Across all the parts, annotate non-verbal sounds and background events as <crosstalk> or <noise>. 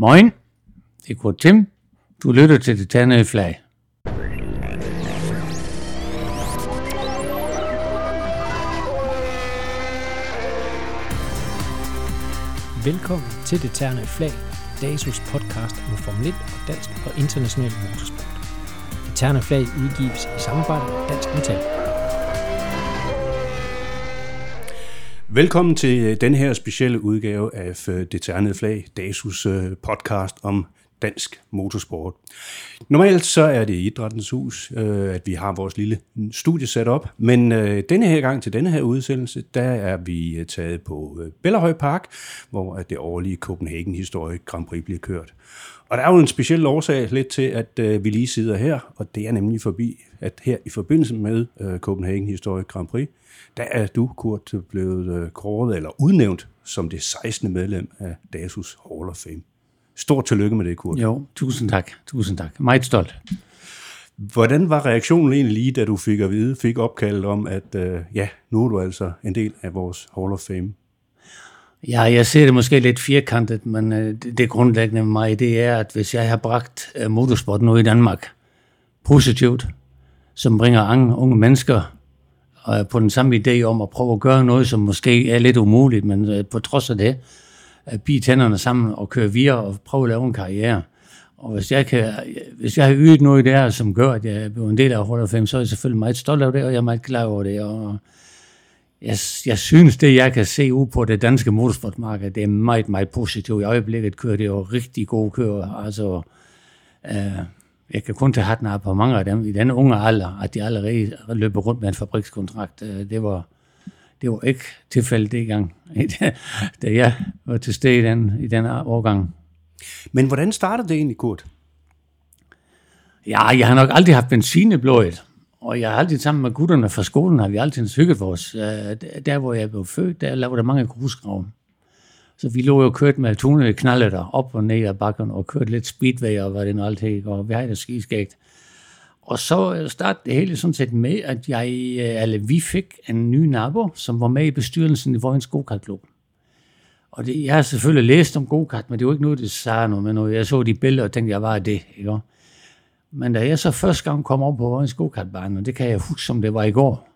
Moin, det er Kurt Tim. Du lytter til det tandede flag. Velkommen til Det Terne Flag, DASUS podcast om Formel 1 og dansk og international motorsport. Det Terne Flag udgives i samarbejde med Dansk Metal. Velkommen til øh, den her specielle udgave af øh, Det Ternede Flag, DASUS øh, podcast om dansk motorsport. Normalt så er det i Idrættens Hus, at vi har vores lille studie sat op, men denne her gang til denne her udsendelse, der er vi taget på Bellerhøj Park, hvor det årlige Copenhagen Historic Grand Prix bliver kørt. Og der er jo en speciel årsag lidt til, at øh, vi lige sidder her, og det er nemlig forbi, at her i forbindelse med øh, Copenhagen Historic Grand Prix, der er du, Kurt, blevet øh, kåret eller udnævnt som det 16. medlem af DASUS Hall of Fame. Stort tillykke med det, Kurt. Jo, tusind tak. Tusind tak. Meget stolt. Hvordan var reaktionen egentlig lige, da du fik at vide, fik opkaldet om, at øh, ja, nu er du altså en del af vores Hall of Fame? Ja, jeg ser det måske lidt firkantet, men øh, det, det grundlæggende med mig, det er, at hvis jeg har bragt øh, motorsport nu i Danmark positivt, som bringer unge mennesker på den samme idé om at prøve at gøre noget, som måske er lidt umuligt, men øh, på trods af det, at bide tænderne sammen og køre videre og prøve at lave en karriere. Og hvis jeg, kan, hvis jeg har ydet noget der, som gør, at jeg er blevet en del af Hall of Fame, så er jeg selvfølgelig meget stolt af det, og jeg er meget glad over det. Og jeg, jeg synes, det jeg kan se ud på det danske motorsportmarked, det er meget, meget positivt. I øjeblikket kører det jo rigtig gode kører. Altså, øh, jeg kan kun tage hatten af på mange af dem i den unge alder, at de allerede løber rundt med en fabrikskontrakt. Øh, det var, det var ikke tilfældet det gang, <laughs> da jeg var til stede i den, i den årgang. Men hvordan startede det egentlig, Kurt? Ja, jeg har nok aldrig haft benzin i blodet. Og jeg har altid sammen med gutterne fra skolen, har vi altid hygget vores. Øh, der, hvor jeg blev født, der lavede der mange grusgrave. Så vi lå jo og kørte med tunede knalletter op og ned ad bakken, og kørte lidt speedway og hvad det nu alt og vi havde det skiskægt. Og så øh, startede det hele sådan set med, at jeg, øh, eller vi fik en ny nabo, som var med i bestyrelsen i Vojens Go-Kart-klub. Og det, jeg har selvfølgelig læst om go-kart, men det var ikke noget, det sagde noget med noget. Jeg så de billeder og tænkte, jeg var det. Ikke? Men da jeg så første gang kom op på Vojens Gokartbane, og det kan jeg huske, som det var i går,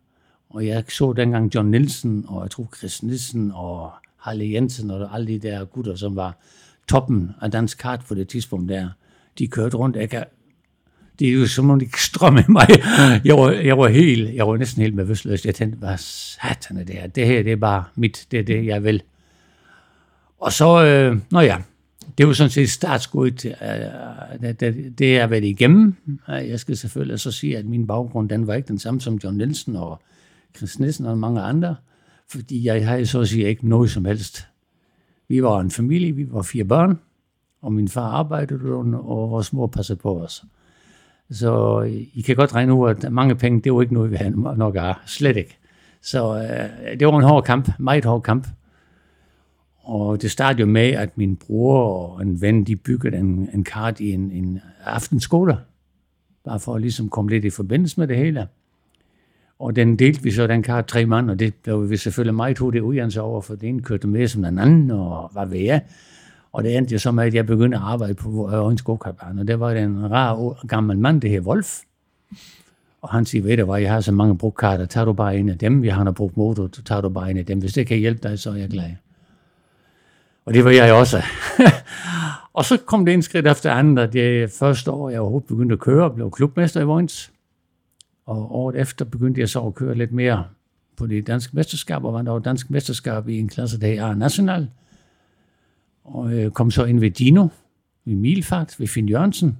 og jeg så dengang John Nielsen, og jeg tror Chris Nielsen, og Harley Jensen, og alle de der gutter, som var toppen af dansk kart på det tidspunkt der, de kørte rundt. Jeg kan det er jo som om de strømme mig. Jeg var, jeg var, helt, jeg var næsten helt bevidstløs. Jeg tænkte, hvad satan er det her? Det her, det er bare mit, det er det, jeg vil. Og så, øh, nå ja, det var sådan set startskuddet til, øh, øh, det, det, det er været igennem. Øh, jeg skal selvfølgelig så sige, at min baggrund, den var ikke den samme som John Nielsen og Chris Nielsen og mange andre, fordi jeg har så at sige ikke noget som helst. Vi var en familie, vi var fire børn, og min far arbejdede, og vores mor passede på os. Så I kan godt regne ud, at mange penge, det var ikke noget, vi havde nok af. Slet ikke. Så øh, det var en hård kamp, meget hård kamp. Og det startede jo med, at min bror og en ven, de byggede en, en kart i en, en aftenskole. Bare for at ligesom komme lidt i forbindelse med det hele. Og den delte vi så, den kart, tre mand, og det blev vi selvfølgelig meget hurtigt uanset over, for den kørte med som den anden, og hvad ved jeg. Og det endte jo så med, at jeg begyndte at arbejde på Ørens Gokartbane, og der var en rar gammel mand, det her Wolf. Og han siger, ved du hvad, jeg har så mange brugkarter, tager du bare en af dem, jeg har en brugt motor, tager du bare en af dem. Hvis det kan hjælpe dig, så er jeg glad. Og det var jeg også. <laughs> og så kom det en skridt efter andet, at jeg første år, jeg overhovedet begyndte at køre, blev klubmester i Vojens. Og året efter begyndte jeg så at køre lidt mere på det danske mesterskab, og var der dansk mesterskab i en klasse, der er national og øh, kom så ind ved Dino, ved Milfart, ved Finn Jørgensen.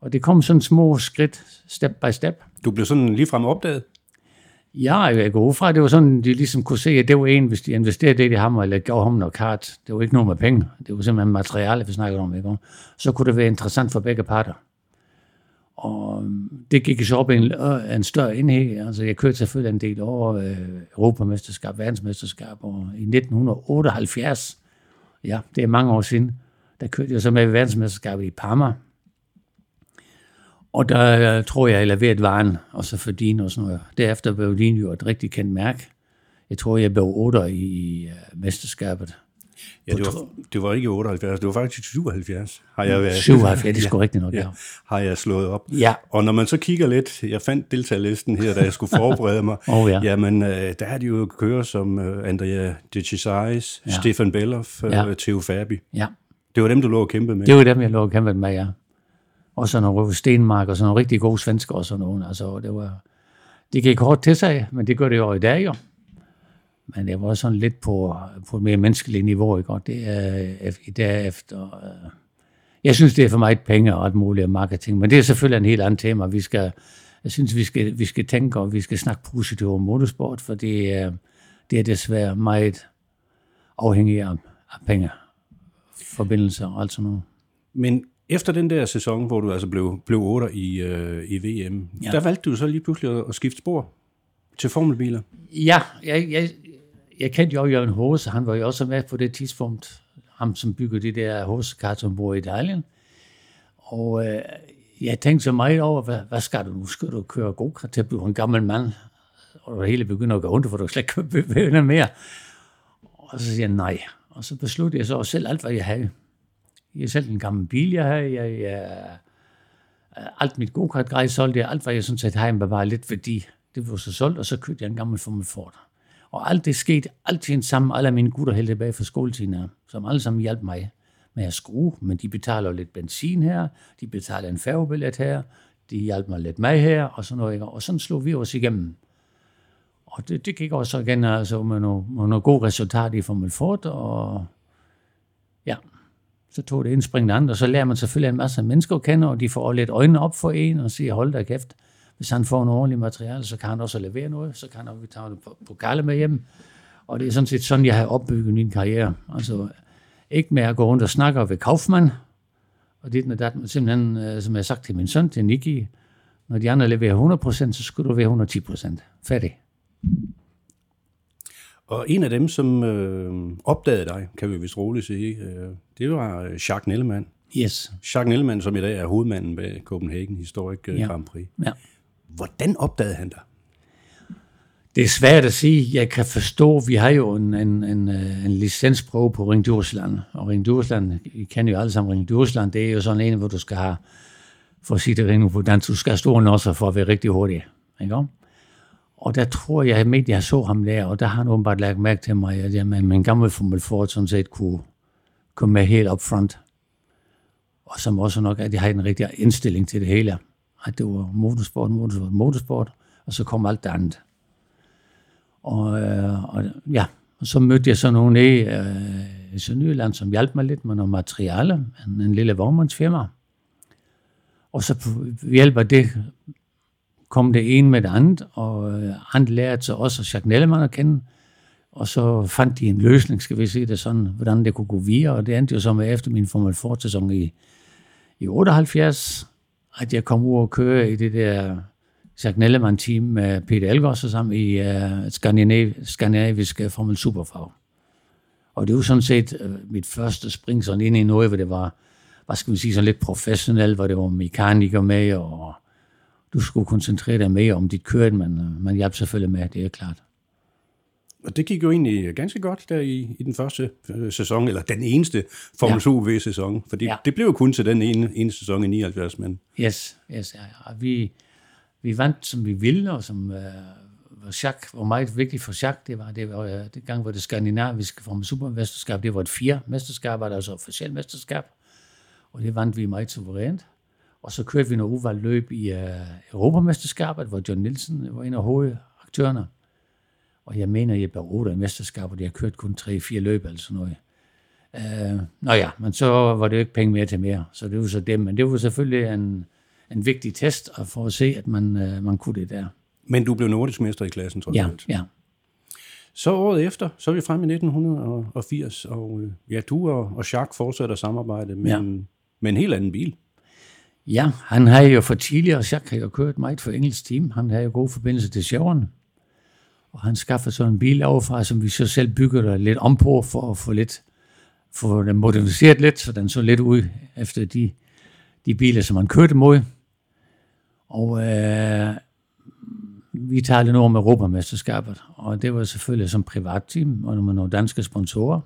Og det kom sådan små skridt, step by step. Du blev sådan ligefrem opdaget? Ja, jeg går ud fra, det var sådan, de ligesom kunne se, at det var en, hvis de investerede det i ham, eller gav ham noget kart. Det var ikke noget med penge. Det var simpelthen materiale, vi snakkede om. Ikke? Så kunne det være interessant for begge parter. Og øhm, det gik så op i en, øh, en større enhed. Altså, jeg kørte selvfølgelig en del over øh, Europamesterskab, verdensmesterskab, og i 1978 ja, det er mange år siden, der kørte jeg så med verdensmesterskabet i Parma. Og der tror jeg, jeg leverede varen, og så for din og sådan noget. Derefter blev din jo et rigtig kendt mærke. Jeg tror, jeg blev 8 i uh, mesterskabet. Ja, det var, det var ikke 78, det var faktisk 77, har jeg været. 77, det er sgu rigtigt nok, ja. Har jeg slået op. Ja. Og når man så kigger lidt, jeg fandt deltagerlisten her, da jeg skulle forberede mig, <laughs> Åh, ja. jamen, øh, der er de jo kører som øh, Andrea De Cesais, ja. Stefan Bellof, øh, Ja. Theo Fabi. ja. Det var dem, du lå og kæmpe med. Det var dem, jeg lå og kæmpede med, ja. Og så nogle Stenmark, og sådan nogle rigtig gode svensker og sådan nogen. Altså, det var... Det gik hårdt til sig, men det gør det jo i dag, jo. Men det var sådan lidt på, på et mere menneskeligt niveau, ikke? Og det er i dag efter... Øh, jeg synes, det er for meget penge og alt muligt marketing, men det er selvfølgelig en helt anden tema. Vi skal, jeg synes, vi skal, vi skal tænke, og vi skal snakke positivt om motorsport, for det er, det er desværre meget afhængigt af, af penge, forbindelser og alt sådan noget. Men efter den der sæson, hvor du altså blev, blev 8 i, øh, i VM, ja. Der valgte du så lige pludselig at, skifte spor til formelbiler. Ja, jeg, jeg, jeg kendte jo Jørgen Hose, han var jo også med på det tidspunkt, ham som byggede de der Hose-kar, som bor i Italien. Og øh, jeg tænkte så meget over, hvad, hvad skal du nu? Skal du køre go til at blive en gammel mand? Og det hele begynder at gå ondt, for du slet ikke <laughs> mere. Og så siger jeg nej. Og så besluttede jeg så selv alt, hvad jeg havde. Jeg selv en gammel bil, jeg havde. Jeg, jeg, øh, alt mit go-kart grej solgte jeg. Alt, hvad jeg sådan set havde, var bare lidt værdi. Det blev så solgt, og så købte jeg en gammel Formel Ford. Og alt det skete altid sammen. Alle mine gutter helt tilbage fra skoletiden her, som alle sammen hjalp mig med at skrue. Men de betaler lidt benzin her, de betaler en færgebillet her, de hjalp mig lidt med her, og sådan noget. ikke? Og sådan slog vi os igennem. Og det, det gik også igen altså, med, nogle, med nogle gode resultater i Formel Ford, og så tog det indspringende andet, og så lærer man selvfølgelig en masse mennesker at kende, og de får lidt øjnene op for en, og siger, hold da kæft, hvis han får noget ordentligt materiale, så kan han også levere noget, så kan han også tage det på, med hjem. Og det er sådan set sådan, jeg har opbygget min karriere. Altså, ikke med at gå rundt og snakke ved Kaufmann, og det er dat, men simpelthen, øh, som jeg har sagt til min søn, til Nicky, når de andre leverer 100%, så skulle du være 110%. Færdig. Og en af dem, som øh, opdagede dig, kan vi vist roligt sige, øh, det var øh, Jacques Nellemann. Yes. Jacques Nellemann, som i dag er hovedmanden bag Copenhagen Historic ja. Ja. Grand Prix. Ja. Hvordan opdagede han dig? Det er svært at sige. Jeg kan forstå, vi har jo en, en, en, øh, en licensprøve på Ring Djursland. Og Ring Djursland, I kender jo alle sammen Ring Djursland, det er jo sådan en, hvor du skal have, for at sige det rent dansk, du skal have store nosser for at være rigtig hurtig. Ikke? Og der tror jeg, at jeg så ham der, og der har han åbenbart lagt mærke til mig, at jamen, min gamle Formel Ford sådan set kunne komme med helt up front. Og som også nok, at jeg havde en rigtig indstilling til det hele. At det var motorsport, motorsport, motorsport, og så kom alt det andet. Og, øh, og ja, og så mødte jeg så nogen i, øh, i Sønderjylland, som hjalp mig lidt med noget materiale, en, en lille vognmandsfirma. Og så hjælper det kom det ene med det andet, og øh, han lærte så også Jacques Nellemann at kende, og så fandt de en løsning, skal vi sige det sådan, hvordan det kunne gå videre, og det endte jo så med efter min Formel 4-sæson i, i 78, at jeg kom ud og køre i det der Jacques Nellemann-team med Peter Elgård så sammen i uh, skandinav, skandinavisk Formel Superfag. Og det var sådan set uh, mit første spring sådan ind i noget, hvor det var, hvad skal man sige, sådan lidt professionelt, hvor det var mekanikere med, og du skulle koncentrere dig mere om dit kørt, men uh, man hjalp selvfølgelig med, det er klart. Og det gik jo egentlig ganske godt der i, i den første øh, sæson, eller den eneste Formel ja. UV-sæson, for det, ja. Det blev jo kun til den ene, ene sæson i 79, men Yes, yes, ja, ja. Vi, vi vandt, som vi ville, og som uh, var, Jacques, var meget vigtigt for Jacques, det var, det var uh, det gang, hvor det skandinaviske Formel Supermesterskab, det var et fire mesterskab, var der altså officielt mesterskab, og det vandt vi meget suverænt. Og så kørte vi noget uvalgt løb i uh, Europamesterskabet, hvor John Nielsen var en af hovedaktørerne. Og jeg mener, jeg blev otte i mesterskabet, jeg har kørt kun 3-4 løb eller sådan noget. Uh, nå ja, men så var det jo ikke penge mere til mere, så det var så det. Men det var selvfølgelig en, en vigtig test at få at se, at man, uh, man kunne det der. Men du blev nordisk mester i klassen, tror Ja, jeg. ja. Så året efter, så er vi fremme i 1980, og øh, ja, du og, og Jacques fortsætter samarbejde med, Ja. en, med en helt anden bil. Ja, han havde jo for tidligere, Jacques jeg jo kørt meget for engelsk team. Han havde jo god forbindelse til Chevron. Og han skaffede så en bil overfra, som vi så selv byggede lidt om på, for at få lidt, få den moderniseret lidt, så den så lidt ud efter de, de biler, som han kørte mod. Og øh, vi talte nu om Europamesterskabet, og det var selvfølgelig som privatteam, og med nogle danske sponsorer.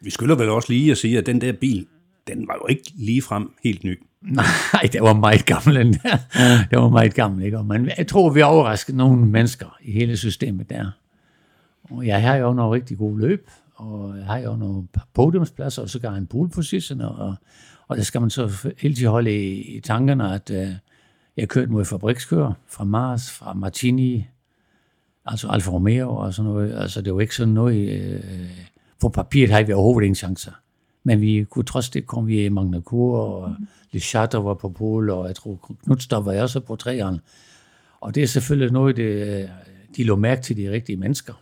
Vi skylder vel også lige at sige, at den der bil, den var jo ikke lige frem helt ny. Nej, det var meget gammel. Der. Det var meget gammel, ikke? Men jeg tror, vi overraskede nogle mennesker i hele systemet der. Og jeg har jo nogle rigtig gode løb, og jeg har jo nogle podiumspladser, og så gør en pole position, og, og det skal man så hele tiden holde i, i tankerne, at uh, jeg kørte mod fabrikskører fra Mars, fra Martini, altså Alfa Romeo og sådan noget. Altså det var ikke sådan noget, uh, på papiret havde vi overhovedet ingen chancer. Men vi kunne trods det kom vi i Magnacour, og Le Chatter var på pole, og jeg tror Knudstad var også på træerne. Og det er selvfølgelig noget, det, de lå mærke til de rigtige mennesker.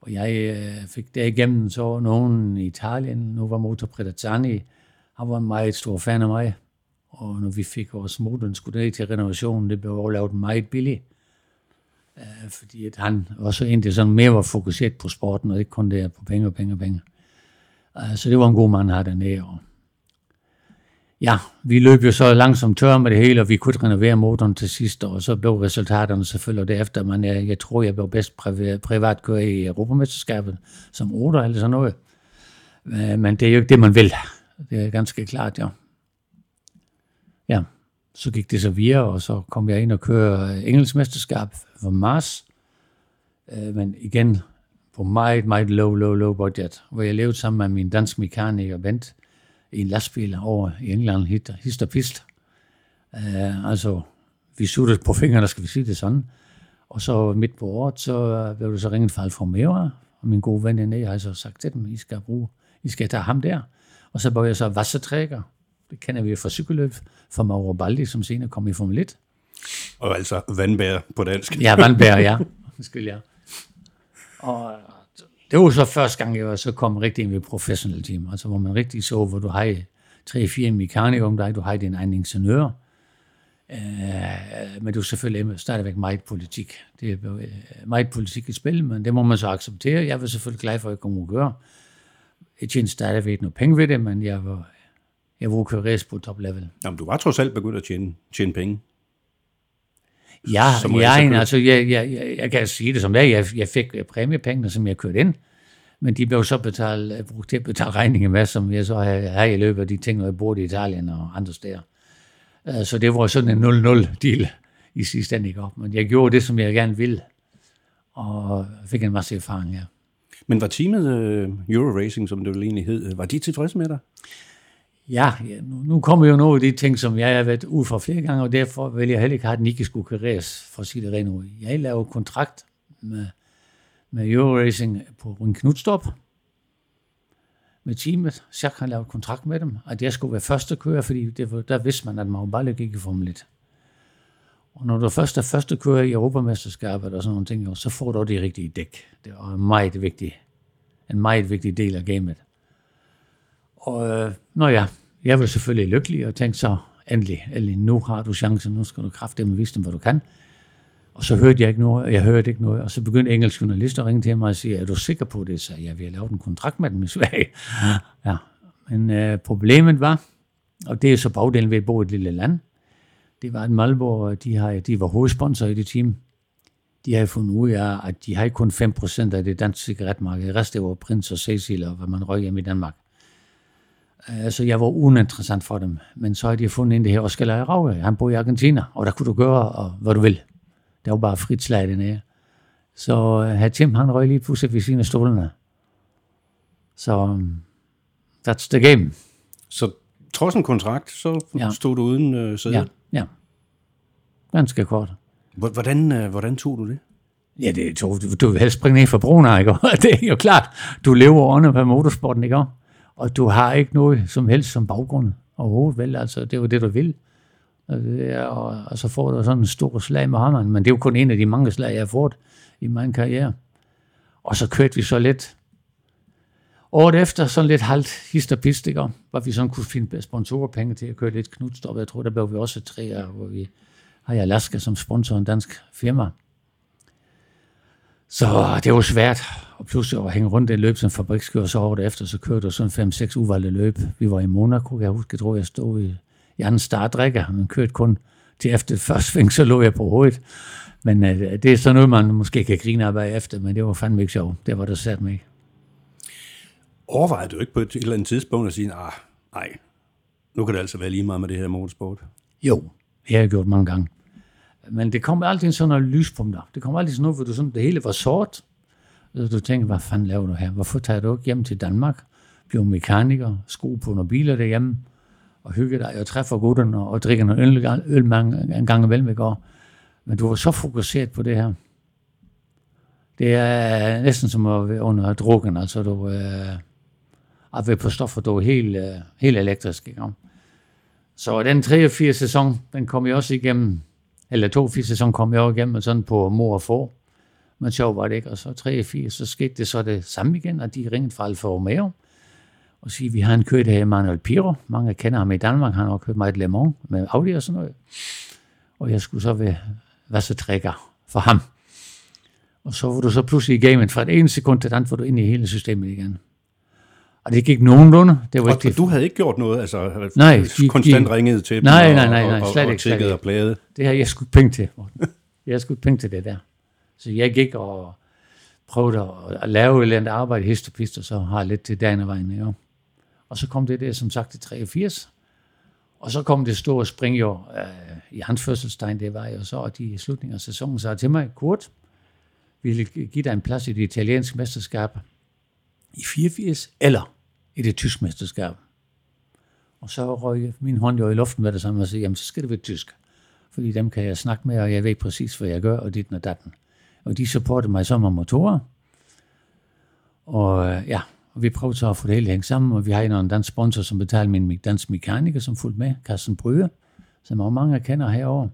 Og jeg øh, fik derigennem så nogen i Italien, nu var Motor Predazzani, han var en meget stor fan af mig. Og når vi fik vores motor skulle ned til renovationen, det blev overlavet meget billigt. Øh, fordi at han var så egentlig sådan mere var fokuseret på sporten, og ikke kun der på penge og penge og penge. Øh, så det var en god mand at have dernede. Ja, vi løb jo så langsomt tør med det hele, og vi kunne renovere motoren til sidst, og så blev resultaterne selvfølgelig derefter, men jeg, jeg tror, jeg blev bedst privat, kører i Europamesterskabet som otter eller sådan noget. Øh, men det er jo ikke det, man vil. Det er ganske klart, ja. Ja, så gik det så videre, og så kom jeg ind og kørte engelsk mesterskab for Mars. Øh, men igen, på meget, meget low, low, low budget, hvor jeg levede sammen med min dansk mekaniker Bent i en lastbil over i England, hist, hist og pist. Uh, altså, vi suttede på fingrene, skal vi sige det sådan. Og så midt på året, så blev det så ringet fra Alfa Romeo, og min gode ven René har så sagt til dem, I skal bruge, I skal tage ham der. Og så blev jeg så vassetrækker. Det kender vi fra cykelløb, fra Mauro Baldi, som senere kom i Formel 1. Og altså vandbær på dansk. Ja, vandbær, ja. Undskyld, ja. Og det var så første gang, jeg var så kom rigtig ind i et professionelt team, altså hvor man rigtig så, hvor du har tre-fire mekanikere om dig, du har din egen ingeniør, øh, men du er selvfølgelig stadigvæk meget politik. Det er øh, meget politik i spil, men det må man så acceptere. Jeg var selvfølgelig glad for, at jeg kunne gøre. Jeg tjente stadigvæk noget penge ved det, men jeg var, jeg var køre race på top level. Jamen, du var trods alt begyndt at tjene, tjene penge. Ja, jeg, altså, jeg, jeg, jeg, jeg kan sige det som det jeg, jeg fik præmiepengene, som jeg kørte ind, men de blev så betalt, brugt til at betale regninger med, som jeg så har i løbet af de ting, når jeg boede i Italien og andre steder. Øh, så det var sådan en 0-0 deal i sidste ende, ikke? Men jeg gjorde det, som jeg gerne ville, og fik en masse erfaring, ja. Men var teamet uh, Euro Racing, som det vel egentlig hed, var de tilfredse med dig? Ja, ja nu, nu kommer jo nogle af de ting, som jeg har været ud for flere gange, og derfor vil jeg heller ikke have, at den ikke skulle kureres, for at sige det rent ud. Jeg laver kontrakt med, med Euroracing på en knudstop med teamet. Jacques har lavet kontrakt med dem, at jeg skulle være første kører, fordi det var, der vidste man, at man bare gik i Formel 1. Og når du først er første kører i Europamesterskabet og sådan nogle ting, så får du de rigtige dæk. Det er en meget vigtig, en meget vigtig del af gamet. Og øh, nå ja, jeg var selvfølgelig lykkelig og tænkte så, endelig, endelig, nu har du chancen, nu skal du kraftedeme vise dem, hvad du kan. Og så hørte jeg ikke noget, og jeg hørte ikke noget, og så begyndte engelsk journalister at ringe til mig og sige, er du sikker på det? Så jeg, vi har lavet en kontrakt med dem i Sverige. <laughs> Ja, men øh, problemet var, og det er så bagdelen ved at bo i et lille land, det var, at Malborg, de, har, de var hovedsponsor i det team. De har fundet ud af, at de har kun 5% af det danske cigaretmarked. Resten var Prins og Cecil, og hvad man røg hjemme i Danmark. Altså, jeg var uninteressant for dem. Men så har de fundet ind det her Oscar Leirauge. Han bor i Argentina, og der kunne du gøre, og, hvad du vil. Det var bare frit slag dernede. Så uh, her Tim, han røg lige pludselig ved sine stolene. Så um, that's the game. Så trods en kontrakt, så ja. stod du uden uh, sæde? Ja, ja. Ganske kort. Hvordan, uh, hvordan tog du det? Ja, det tog, du, du vil helst springe ned fra broen, ikke? <laughs> det er jo klart. Du lever under på motorsporten, ikke? Og du har ikke noget som helst som baggrund overhovedet, vel? Altså, det er jo det, du vil. Og, og så får du sådan en stor slag med hammeren, men det er jo kun en af de mange slag, jeg har fået i min karriere. Og så kørte vi så lidt, året efter, sådan lidt halvt hist og pist, ikke? hvor vi sådan kunne finde sponsorpenge til at køre lidt knudstop. Jeg tror, der blev vi også tre år, hvor vi har Alaska som sponsor, en dansk firma. Så det var svært, og pludselig at hænge rundt i løb som fabrikskører, så året efter, så kørte der sådan 5-6 uvalgte løb. Vi var i Monaco, jeg husker, jeg tror, jeg stod i, i anden startrækker, men kørte kun til efter det første sving, så lå jeg på hovedet. Men uh, det er sådan noget, man måske kan grine af efter, men det var fandme ikke sjovt. Det var der sat mig Overvejede du ikke på et eller andet tidspunkt at sige, ah, nej, nu kan det altså være lige meget med det her motorsport? Jo, det har jeg gjort mange gange. Men det kom altid sådan nogle lyspunkter. Det kom altid sådan noget, hvor du sådan, det hele var sort. Så du tænker, hvad fanden laver du her? Hvorfor tager du ikke hjem til Danmark? Bliver mekaniker, sko på nogle biler derhjemme, og hygge dig og træffer gutterne og drikker noget øl, øl mange, en gang imellem i går. Men du var så fokuseret på det her. Det er næsten som at være under drukken, altså du øh, at være på stoffer, du er helt, øh, helt elektrisk. Ikke? Så den 83 sæson, den kom jeg også igennem, eller 82 sæson kom jeg også igennem, sådan på mor og få. Men sjov var det ikke. Og så 83, så skete det så det samme igen, og de ringede fra Alfa Romeo og sige, vi har en kørt her, Manuel Piro. Mange kender ham i Danmark. Han har kørt meget Le Mans med Audi og sådan noget. Og jeg skulle så være vassetrækker for ham. Og så var du så pludselig i gamet fra et ene sekund til et andet, var du inde i hele systemet igen. Og det gik nogenlunde. Det var og ikke du havde ikke gjort noget? Altså, nej, de, konstant de, ringet til dem? Nej, nej, nej, nej, slet ikke. Slet ikke. Og. Det har jeg sgu penge til. jeg skulle penge til det der. Så jeg gik og prøvede at lave et eller andet arbejde histopist, og og så har lidt til dagen og vejen. Ja. Og så kom det der, som sagt, i 83. Og så kom det store spring jo øh, i hans fødselstegn, det var jo så, at de i slutningen af sæsonen sagde til mig, Kurt, vi vil give dig en plads i det italienske mesterskab i 84, eller i det tyske mesterskab. Og så røg min hånd jo i luften med det samme og sagde, jamen så skal det være tysk. Fordi dem kan jeg snakke med, og jeg ved præcis, hvad jeg gør, og dit og datten. Og de supporter mig som motorer. Og ja, og vi prøvede så at få det hele hængt sammen, og vi har en af en dansk sponsor, som betaler min dansk mekaniker, som fulgte med, Carsten Bryge, som også mange kender herovre.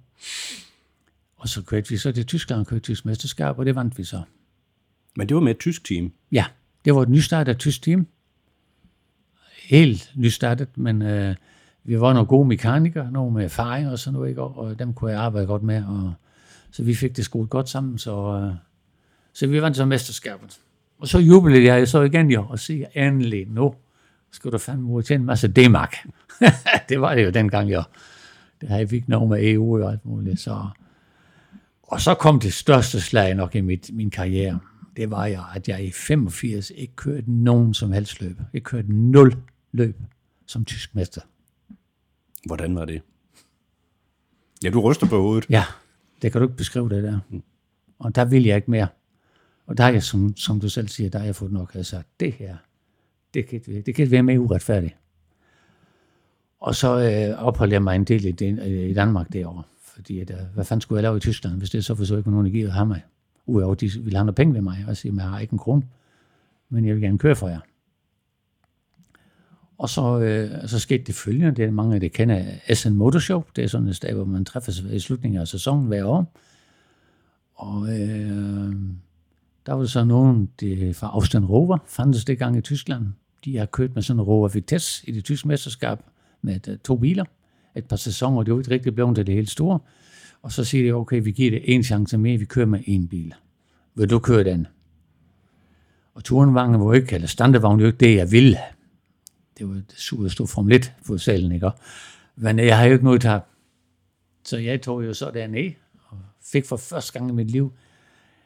Og så kørte vi så til Tyskland og kørte tysk mesterskab, og det vandt vi så. Men det var med et tysk team? Ja, det var et nystartet tysk team. Helt nystartet, men øh, vi var nogle gode mekanikere, nogle med erfaring og sådan noget, ikke? og dem kunne jeg arbejde godt med. Og, så vi fik det skruet godt sammen, så, øh, så vi vandt så mesterskabet. Og så jublede jeg så igen jo, og siger, endelig nu skal du fandme ud til en masse D-mark. <laughs> det var det jo dengang jo. Det havde vi ikke noget med EU og alt muligt. Så. Og så kom det største slag nok i mit, min karriere. Det var jo, at jeg i 85 ikke kørte nogen som helst løb. Jeg kørte nul løb som tysk mester. Hvordan var det? Ja, du ryster på hovedet. Ja, det kan du ikke beskrive det der. Og der vil jeg ikke mere. Og der er jeg, som, som du selv siger, der har jeg fået nok af sagt, det her, det kan, det kan være mere uretfærdigt. Og så øh, opholdt jeg mig en del i, i Danmark derovre. Fordi, at, øh, hvad fanden skulle jeg lave i Tyskland, hvis det så for så ikke nogen, der giver have mig? Udover, de ville have noget penge ved mig. Og sige, jeg har ikke en krone, men jeg vil gerne køre for jer. Og så, øh, så skete det følgende, det er mange af det kender, SN Motorshow. Det er sådan et sted, hvor man træffes i slutningen af sæsonen hver år. Og øh, der var så nogen det, fra Austin Rover, fandtes det gang i Tyskland. De har kørt med sådan en Rover Vitesse i det tyske mesterskab med øh, to biler. Et par sæsoner, det var ikke rigtig blevet til det helt store. Og så siger de, okay, vi giver det en chance mere, vi kører med en bil. Vil du køre den? Og turenvangen var ikke, eller standardvognen var ikke det, jeg ville. Det var det super stort Formel 1 på salen, ikke? Men jeg har jo ikke noget tab. Så jeg tog jo så derned, og fik for første gang i mit liv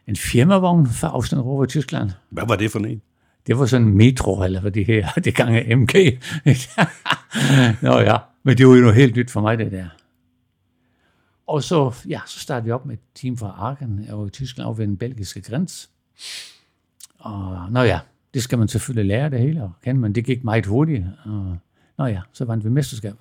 en firmavogn fra Austin Rover i Tyskland. Hvad var det for en? Det var sådan en metro, eller hvad det her, <laughs> det gange MG. <laughs> Nå ja, men det var jo noget helt nyt for mig, det der. Og så, ja, så startede vi op med et team fra Aachen, og i Tyskland over ved den belgiske grænse. Og nå ja, det skal man selvfølgelig lære det hele, og kan man, det gik meget hurtigt. Og, nå ja, så vandt vi mesterskabet.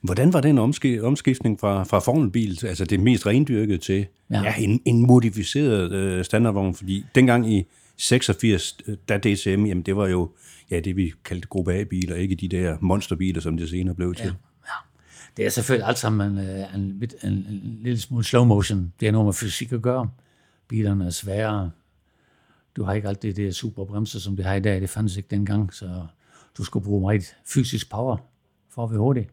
Hvordan var den omskiftning fra, fra formelbil, altså det mest rendyrket til ja. Ja, en, en modificeret øh, standardvogn? Fordi dengang i 86, øh, da DCM, jamen det var jo ja, det, vi kaldte gruppe A-biler, ikke de der monsterbiler, som det senere blev til. Ja. Ja. Det er selvfølgelig alt sammen en, øh, en, en, en, en lille smule slow motion. Det er noget med fysik at gøre. Bilerne er svære. Du har ikke alt det super bremser, som det har i dag. Det fandtes ikke dengang, så du skulle bruge meget fysisk power for at være hurtig.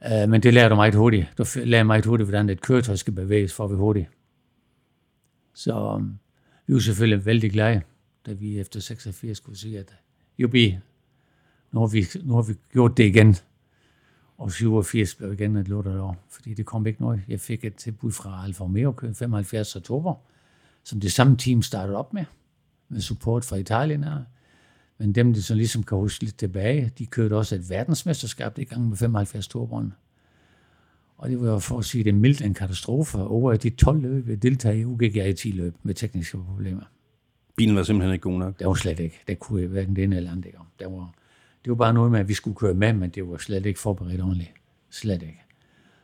Uh, men det lærer du meget hurtigt. Du lærer meget hurtigt, hvordan et køretøj skal bevæges for at være hurtigt. Så um, vi var selvfølgelig vældig glade, da vi efter 86 kunne sige, at jubi, nu har vi, nu har vi gjort det igen. Og 87 blev igen et lortet år, fordi det kom ikke noget. Jeg fik et tilbud fra Alfa Romeo, 75 oktober, som det samme team startede op med, med support fra Italien her. Men dem, der så ligesom kan huske lidt tilbage, de kørte også et verdensmesterskab i gang med 75 Torbånd. Og det var jo for at sige det mildt en katastrofe. Over de 12 løb, deltager i UGG i 10 løb med tekniske problemer. Bilen var simpelthen ikke god nok. Det var slet ikke. Det kunne jeg hverken det ene eller andet. Det var, det var bare noget med, at vi skulle køre med, men det var slet ikke forberedt ordentligt. Slet ikke.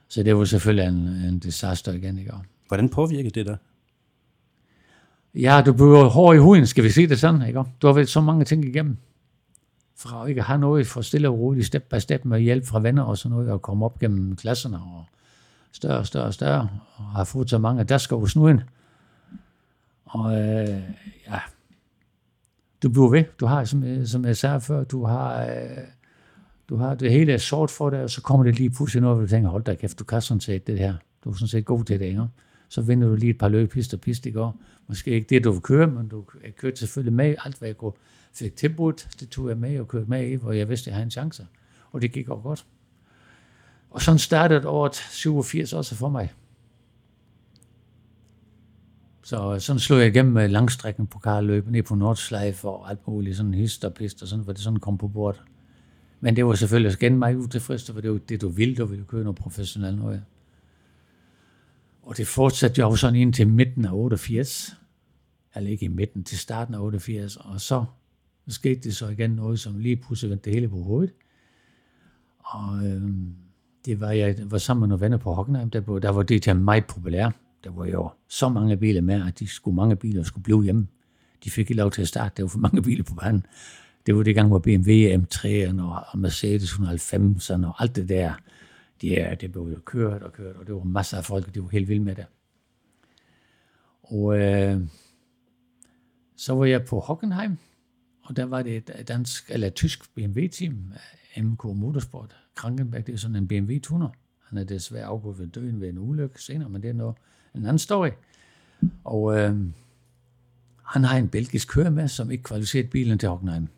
Så det var selvfølgelig en, en disaster igen. Ikke? Hvordan påvirkede det dig? Ja, du bliver hård i huden, skal vi sige det sådan. Ikke? Du har været så mange ting igennem. Fra ikke have noget for stille og roligt, step by step med hjælp fra venner og sådan noget, og komme op gennem klasserne og større og større og større, og har fået så mange dasker hos snuden. Og øh, ja, du bliver ved. Du har, som, øh, som jeg sagde før, du har, øh, du har det hele er sort for dig, og så kommer det lige pludselig noget, hvor du tænker, hold da kæft, du kan sådan set det her. Du er sådan set god til det, ikke? Så vinder du lige et par løb, pist og pist, i går. Måske ikke det, du vil køre, men du kørte selvfølgelig med alt, hvad jeg kunne fik tilbudt. Det tog jeg med og kørte med i, hvor jeg vidste, at jeg havde en chance. Og det gik også godt. Og sådan startede året 87 også for mig. Så øh, sådan slog jeg igennem med langstrækken på karløbet ned på Nordschleife og alt muligt, sådan hist og pist, og sådan, hvor det sådan kom på bord. Men det var selvfølgelig igen mig utilfreds, for det var det, du ville, du ville køre noget professionelt noget. Og det fortsatte jo sådan ind til midten af 88, eller ikke i midten, til starten af 88, og så skete det så igen noget, som lige pludselig vendte det hele på hovedet. Og øh, det var, jeg var sammen med nogle venner på Hockenheim, der, der var det til meget populær. Der var jo så mange biler med, at de skulle mange biler skulle blive hjemme. De fik ikke lov til at starte, der var for mange biler på banen. Det var det gang, hvor BMW M3'erne og Mercedes 190'erne og alt det der, det, det blev jo kørt og kørt, og det var masser af folk, og de var helt vilde med det. Og øh, så var jeg på Hockenheim, og der var det et dansk, eller et tysk BMW-team, MK Motorsport. Krankenberg, det er sådan en BMW tuner. Han er desværre afgået ved døden ved en ulykke senere, men det er noget, en anden story. Og øh, han har en belgisk kører med, som ikke kvalificerede bilen til Hockenheim.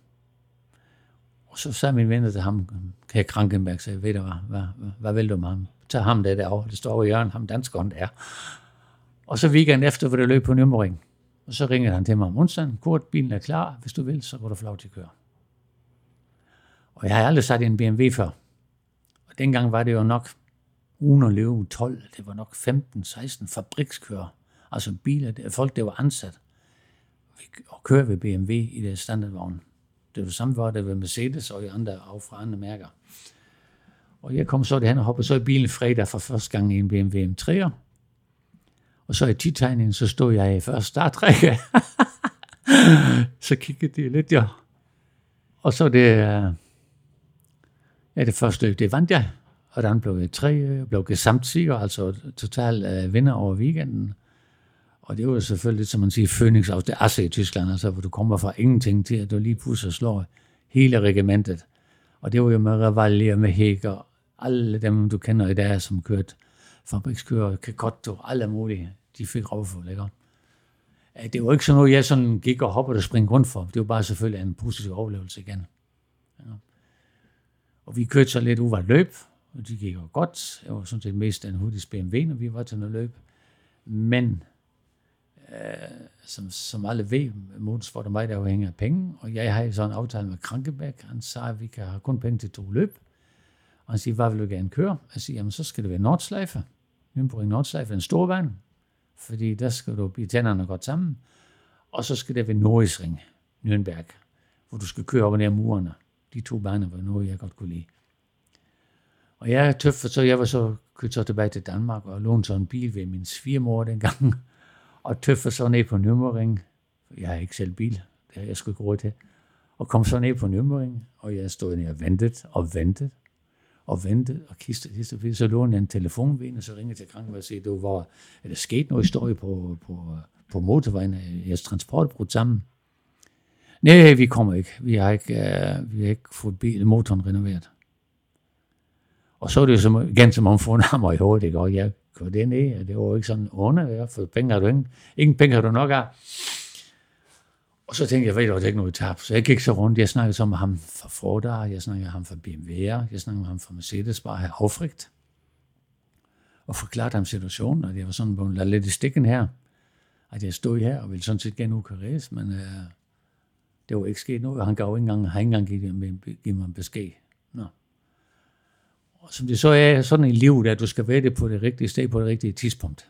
Og så sagde min venner til ham, her Krankenberg, sagde, ved du hvad, hvad, hvad, vil du med ham? Tag ham der derovre, det står i hjørnet, ham danskeren der. Og så weekend efter, hvor det løb på Nürburgring. Og så ringede han til mig om onsdagen. kort, bilen er klar. Hvis du vil, så går du for lov til at køre. Og jeg har aldrig sat i en BMW før. Og dengang var det jo nok Uno leve 12. Det var nok 15-16 fabrikskører. Altså biler, folk der var ansat og kører ved BMW i deres standardvogn. Det var samme var det ved Mercedes og andre, og fra andre mærker. Og jeg kom så derhen og hoppede så i bilen fredag for første gang i en BMW M3'er. Og så i tidtegningen, så stod jeg i første startrække. <laughs> så kiggede de lidt, ja. Og så det, ja, øh, det første løb, det vandt jeg. Og den blev jeg tre, jeg øh, blev altså total uh, vinder over weekenden. Og det var selvfølgelig, som man siger, Phoenix aus det Asse i Tyskland, altså hvor du kommer fra ingenting til, at du lige pludselig slår hele regimentet. Og det var jo med Revallier, med Heger, alle dem, du kender i dag, som kørte fabrikskører, Kakotto, alle mulige de fik rovfuld, ikke? Det var ikke sådan noget, jeg sådan gik og hoppede og springede rundt for. Det var bare selvfølgelig en positiv oplevelse igen. Ja. Og vi kørte så lidt uvar løb, og det gik jo godt. Jeg var sådan set mest en hurtig BMW, når vi var til noget løb. Men Øh, som, som alle ved, motorsport er mig, der af penge, og jeg har sådan en aftale med Krankebæk. Han sagde, at vi kan have kun penge til to løb. Og han siger, hvad vil du gerne køre? Jeg siger, jamen så skal det være Nordschleife. Nürburgring Nordschleife, en stor vand fordi der skal du blive tænderne godt sammen. Og så skal det være Nordisring, Nürnberg, hvor du skal køre op og ned murene. De to baner var noget, jeg godt kunne lide. Og jeg tøffer, så jeg var så kørt så tilbage til Danmark og lånte så en bil ved min svigermor dengang. Og tøffer så ned på Nürburgring. Jeg har ikke selv bil, det har jeg sgu ikke råd til. Og kom så ned på Nürburgring, og jeg stod ned og ventede og ventede og ventede og kistede, kistede, så lå en telefon ved og så ringede til kranken og sagde, du hvor, er der sket noget historie på, på, på motorvejen, øh, jeres transport brudt sammen? Nej, vi kommer ikke. Vi har ikke, uh, vi har ikke fået bil, motoren renoveret. Og så er det jo som, igen som om ham i hovedet, ikke? og jeg går det ned, og det var jo ikke sådan under, for penge har du ingen, ingen penge har du nok af. Og så tænkte jeg, ved du, det er ikke noget tab. Så jeg gik så rundt. Jeg snakkede så med ham fra Fordar, jeg snakkede med ham fra BMW'er, jeg snakkede med ham fra Mercedes, bare her affrigt. Og forklarede ham situationen, og jeg var sådan blevet lidt i stikken her. At jeg stod her og ville sådan set gerne ud men øh, Det var ikke sket noget. Han gav ikke engang, han ikke engang givet, givet mig en besked. Og som det så er sådan i livet, at du skal være det på det rigtige sted på det rigtige tidspunkt.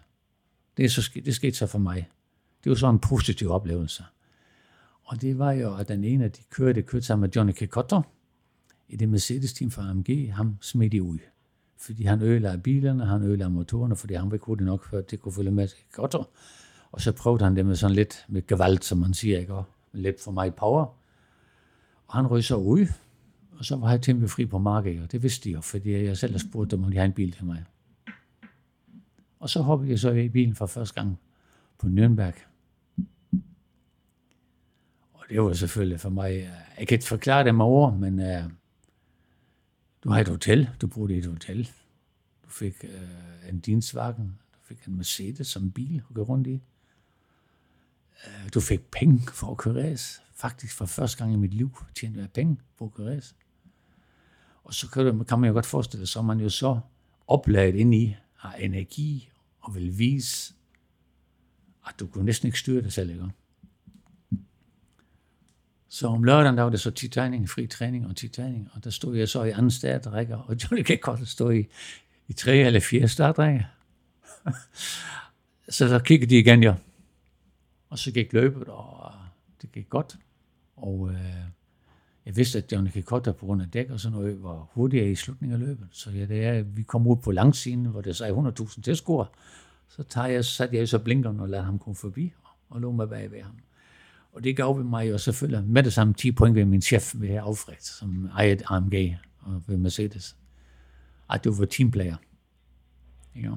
Det, er så, det skete så for mig. Det var så en positiv oplevelse. Og det var jo, at den ene af de kørte, kørte sammen med Johnny Kekotto i det Mercedes-team fra AMG. Ham smidt ud. Fordi han ødelagde bilerne, han ødelagde motorerne, fordi han var ikke hurtigt nok, for det kunne følge med Kekotto. Og så prøvede han det med sådan lidt med gevalt, som man siger, ikke? Og lidt for meget power. Og han røg så ud, og så var jeg temmelig fri på markedet, og det vidste de jo, fordi jeg selv har spurgt dem, om de har en bil til mig. Og så hoppede jeg så i bilen for første gang på Nürnberg. Og det var selvfølgelig for mig, øh, jeg kan ikke forklare det med ord, men uh, du har et hotel, du boede i et hotel. Du fik uh, en Dienstwagen, du fik en Mercedes som bil at gå rundt i. Uh, du fik penge for at køre race. Faktisk for første gang i mit liv tjente jeg penge på at køre race. Og så kan, kan man jo godt forestille sig, at man jo så opladet ind i har energi og vil vise, at du kunne næsten ikke styre det selv, ikke? Så om lørdagen, der var det så 10 tegning, fri træning og 10 træning, og der stod jeg så i anden startrækker, og Johnny kan godt stå i, i tre eller fire startrækker. så så kiggede de igen, ja. Og så gik løbet, og det gik godt. Og øh, jeg vidste, at Johnny Kikotta på grund af dæk og sådan noget, var hurtigere i slutningen af løbet. Så ja, det er, vi kom ud på langsiden, hvor det sagde 100.000 tilskuere. Så tager jeg, satte jeg så blinkeren og lader ham komme forbi og lå mig bag ved ham. Og det gav mig jo selvfølgelig med det samme 10 point ved min chef ved Alfred, som ejede AMG og ved Mercedes. At du var teamplayer. Ja.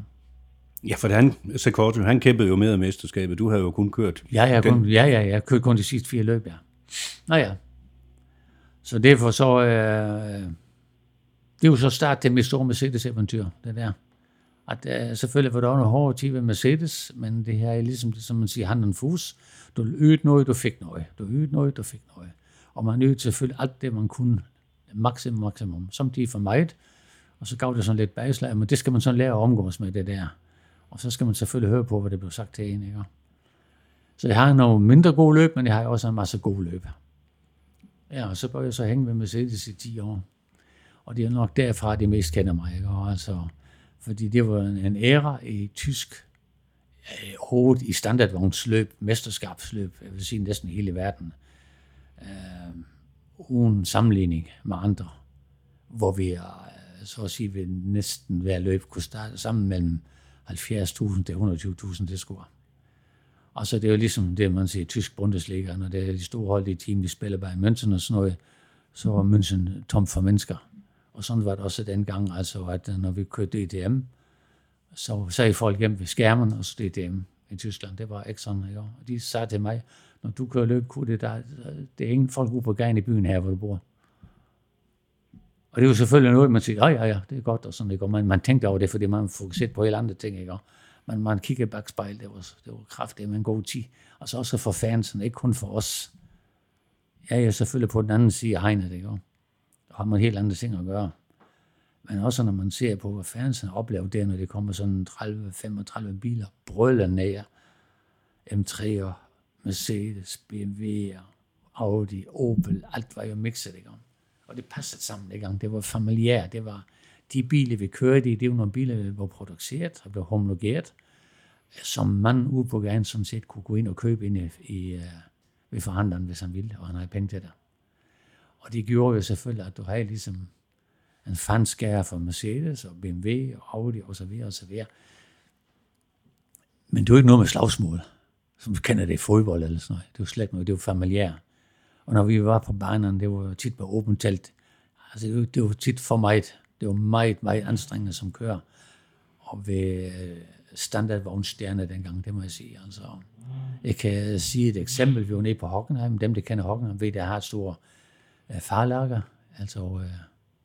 Ja, for han, Sekorto, han kæmpede jo med af mesterskabet. Du havde jo kun kørt... Ja, jeg, kun, ja, ja, jeg kørte kun de sidste fire løb, ja. Nå ja, så derfor så, øh, øh, det er jo så start til mit store Mercedes-eventyr, det der. At øh, selvfølgelig var der også nogle hårde tid ved Mercedes, men det her er ligesom det, som man siger, handen fus. Du ydte noget, du fik noget. Du ydte noget, du fik noget. Og man ydte selvfølgelig alt det, man kunne. Maksimum, maksimum. Samtidig for meget. Og så gav det sådan lidt bagslag, men det skal man sådan lære at omgås med det der. Og så skal man selvfølgelig høre på, hvad det blev sagt til en, ikke? Så jeg har nogle mindre gode løb, men jeg har også en masse gode løb. Ja, og så bør jeg så hænge med Mercedes i 10 år. Og det er nok derfra, de mest kender mig. Ikke? Og altså, fordi det var en, en æra i tysk øh, hoved i standardvognsløb, mesterskabsløb, jeg vil sige næsten hele verden, øh, uden sammenligning med andre, hvor vi øh, så at sige ved næsten hver løb kunne starte sammen mellem 70.000 til 120.000 tilskuere. Og så det er jo ligesom det, man siger i tysk Bundesliga, når det er de store hold i team, de spiller bare i München og sådan noget, så var München tom for mennesker. Og sådan var det også dengang, altså at øh, når vi kørte DTM, så sagde folk hjem ved skærmen, og så DTM i Tyskland. Det var ikke sådan, ikke? Og de sagde til mig, når du kører løb, det, der, det er ingen folk ude på gaden i byen her, hvor du bor. Og det er jo selvfølgelig noget, man siger, ja, ja, ja, det er godt, og sådan, ikke? Og man, man tænkte over det, fordi man fokuserer på helt andre ting, ikke? Man, man kigger bagspejl, det var, det var kraftigt med en god tid. Og så også for fansen, ikke kun for os. Jeg er selvfølgelig på den anden side af hegnet, ikke? Der har man helt andre ting at gøre. Men også når man ser på, hvad fansen oplever der, når det kommer sådan 30-35 biler, brøller ned, M3'er, Mercedes, BMW'er, Audi, Opel, alt var jo mixet, ikke? Og det passede sammen, ikke? Det var familiært, det var, de biler, vi kørte i, det var nogle biler, der var produceret og blev homologeret, som man ude på gaden sådan set kunne gå ind og købe ind i, i, øh, ved forhandleren, hvis han ville, og han havde penge til det. Og det gjorde jo selvfølgelig, at du havde ligesom en fanskære for Mercedes og BMW og Audi og så videre og så videre. Men det var ikke noget med slagsmål, som vi kender det i fodbold eller sådan noget. Det var slet noget, det var familiært. Og når vi var på banerne, det var tit på åbent telt. Altså, det var, det var tit for meget det var meget, meget anstrengende som kører. Og ved øh, standardvognstjerne dengang, det må jeg sige. Altså, jeg kan sige et eksempel. Vi var nede på Hockenheim. Dem, der kender Hockenheim, ved, der har et stort uh, farlager, altså uh,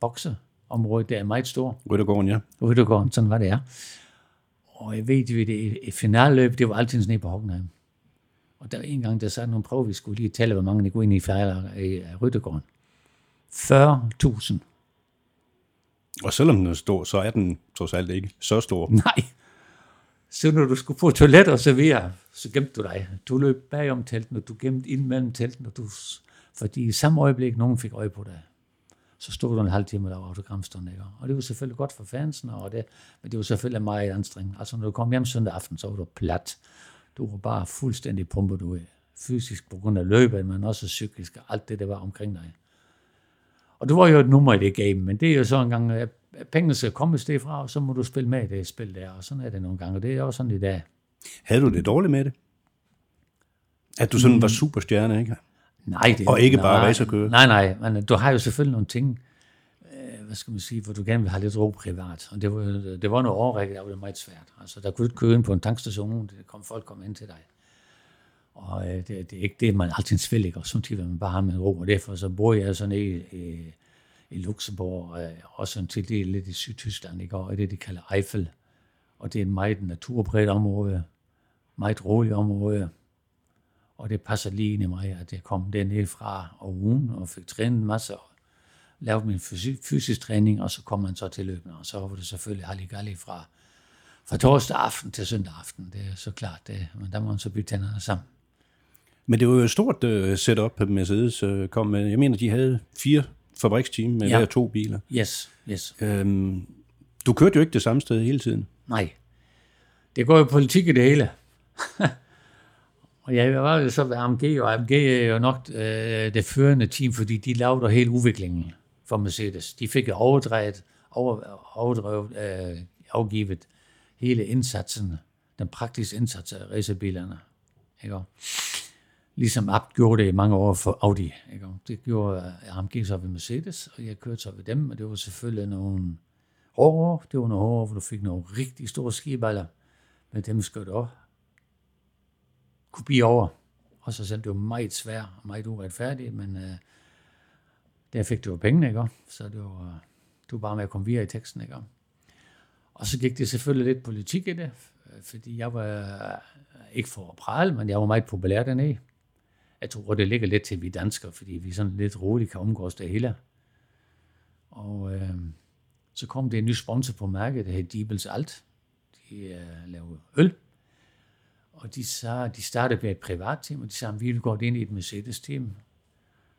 bokseområdet, der er meget stor. Ryttergården, ja. Ryttergården, sådan var det, ja. Og jeg ved, at det et finalløb, det var altid nede på Hockenheim. Og der en gang, der sagde nogle prøver, vi skulle lige tælle, hvor mange der kunne ind i i Ryttergården. 40.000 og selvom den er stor, så er den trods alt ikke så stor. <laughs> Nej. Så når du skulle på toilet og servere, så gemte du dig. Du løb bagom telten, og du gemte ind mellem telten, og du Fordi i samme øjeblik, nogen fik øje på dig, så stod du en halv time og lavede autogramstund, ikke? Og det var selvfølgelig godt for fansen, og det, men det var selvfølgelig meget anstrengende. Altså, når du kom hjem søndag aften, så var du plat. Du var bare fuldstændig pumpet ud fysisk på grund af løbet, men også psykisk, og alt det, der var omkring dig. Og det var jo et nummer i det game, men det er jo så en gang, at pengene skal komme et sted fra, og så må du spille med i det spil der, og sådan er det nogle gange, og det er også sådan i dag. Havde du det dårligt med det? At du sådan mm. var superstjerne, ikke? Nej, det, Og ikke bare nej, racerkører. Nej, nej, men du har jo selvfølgelig nogle ting, øh, hvad skal man sige, hvor du gerne vil have lidt ro privat. Og det var, det var noget overrække, der var det meget svært. Altså, der kunne du ikke køre ind på en tankstation, det kom folk kom ind til dig. Og øh, det, det, er ikke det, man altid vil, ikke? Og samtidig vil man bare have med ro. Og derfor så bor jeg sådan i, i, i Luxembourg, øh, og sådan til det lidt i Sydtyskland, ikke? Og det, de kalder Eifel. Og det er et meget naturbredt område, meget roligt område. Og det passer lige ind i mig, at jeg kom dernede fra og ugen og fik trænet en masse og lavet min fysi- fysisk træning, og så kom man så til løbende, og så var det selvfølgelig Halligalli fra, fra torsdag aften til søndag aften. Det er så klart, det, men der må man så bytte tænderne sammen. Men det var jo et stort uh, setup, Mercedes uh, kom med. Jeg mener, de havde fire fabriksteam med Ja. hver to biler. Yes, yes. Øhm, du kørte jo ikke det samme sted hele tiden. Nej. Det går jo politik i det hele. <laughs> og jeg var jo så ved AMG, og AMG er jo nok øh, det førende team, fordi de lavede hele udviklingen for Mercedes. De fik overdrevet, over, overdrevet, øh, afgivet hele indsatsen, den praktiske indsats af racerbilerne. Ikke? Ligesom Abt gjorde det i mange år for Audi. Ikke? Det gjorde AMG så ved Mercedes, og jeg kørte så ved dem, og det var selvfølgelig nogle hårde år. Det var nogle hårde år, hvor du fik nogle rigtig store skiballer, men dem skal du også kunne blive over. Og så selv det var meget svært og meget uretfærdigt, men øh, der fik du jo pengene, ikke? Så det var, du var bare med at komme videre i teksten, ikke? Og så gik det selvfølgelig lidt politik i det, fordi jeg var ikke for at prale, men jeg var meget populær dernede. Jeg tror, det ligger lidt til vi danskere, fordi vi sådan lidt roligt kan omgås det hele. Og øh, så kom det en ny sponsor på mærket, der hed Diebels Alt. De øh, laver øl. Og de, sagde, de startede med et privat team, og de sagde, vi vil godt ind i et Mercedes-team.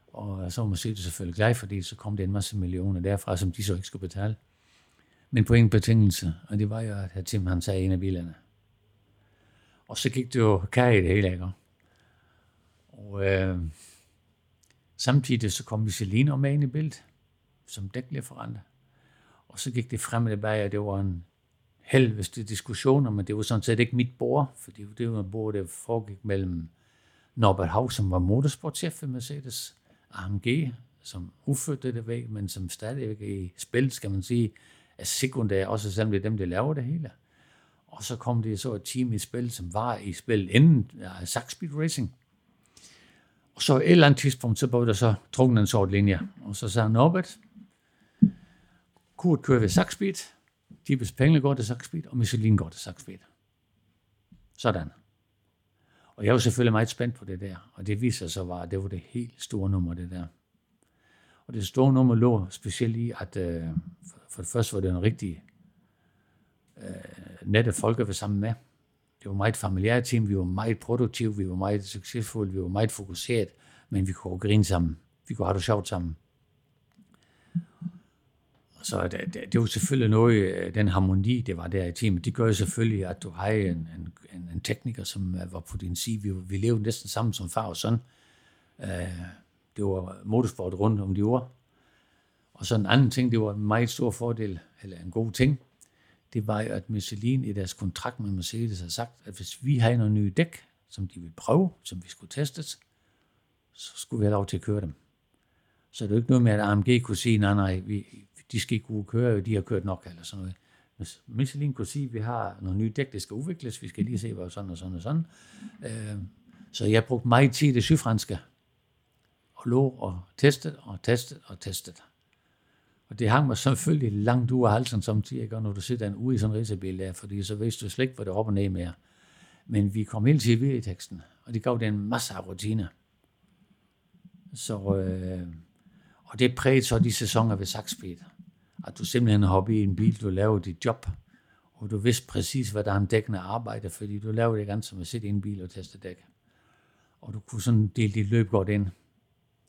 Og øh, så var Mercedes selvfølgelig glad, fordi så kom det en masse millioner derfra, som de så ikke skulle betale. Men på ingen betingelse, og det var jo, at herr Tim han sagde en af bilerne. Og så gik det jo kage i det hele, ikke? Og øh, samtidig så kom Michelino med ind i billedet, som dækleverant. Og så gik det frem og tilbage, og det var en helveste diskussioner, men det var sådan set ikke mit bord, for det var et bord, der foregik mellem Norbert Hav, som var motorsportchef ved Mercedes, AMG, som ufødte det væk, men som stadigvæk i spil, skal man sige, er sekundær, også selvom det er dem, der laver det hele. Og så kom det så et team i spil, som var i spil inden uh, Sax Speed Racing. Så et eller andet tidspunkt, så blev der så trukket en sort linje. Og så sagde Norbert, Kurt kører ved Sax Speed, Dibes Penge går til Sax Speed, og Michelin går til Sax Speed. Sådan. Og jeg var selvfølgelig meget spændt på det der, og det viser sig så var, at det var det helt store nummer, det der. Og det store nummer lå specielt i, at øh, for, for det første var det en rigtig øh, nette folke, vi sammen med. Det var et meget familiært team, vi var meget produktive, vi var meget succesfulde, vi var meget fokuseret, men vi kunne grine sammen. Vi kunne have det sjovt sammen. Så det, det, det var selvfølgelig noget, øh, den harmoni, det var der i teamet, det gør jo selvfølgelig, at du har en, en, en, en tekniker, som øh, var på din side. Vi, vi levede næsten sammen som far og søn. Øh, det var motorsport rundt om de ord. Og så en anden ting, det var en meget stor fordel, eller en god ting, det var jo, at Michelin i deres kontrakt med Mercedes har sagt, at hvis vi havde nogle nye dæk, som de ville prøve, som vi skulle testes, så skulle vi have lov til at køre dem. Så det er jo ikke noget med, at AMG kunne sige, nej, nej, vi, de skal ikke kunne køre, de har kørt nok, eller sådan noget. Hvis Michelin kunne sige, at vi har nogle nye dæk, der skal udvikles, vi skal lige se, hvad sådan og sådan og sådan. Øh, så jeg brugte meget tid i det sygfranske, og lå og testet og testet og testet. Og det hang mig selvfølgelig langt ud af halsen samtidig. Og når du sidder en ude i sådan en racerbil der, fordi så vidste du slet ikke, hvor det op og ned mere. Men vi kom hele tiden videre i teksten, og det gav det en masse af rutine. Så, øh, og det prægede så de sæsoner ved Sax At du simpelthen hoppede i en bil, du lavede dit job, og du vidste præcis, hvad der er en dækkende arbejde, fordi du lavede det ganske som at sidde i en bil og teste dæk. Og du kunne sådan dele dit løb godt ind.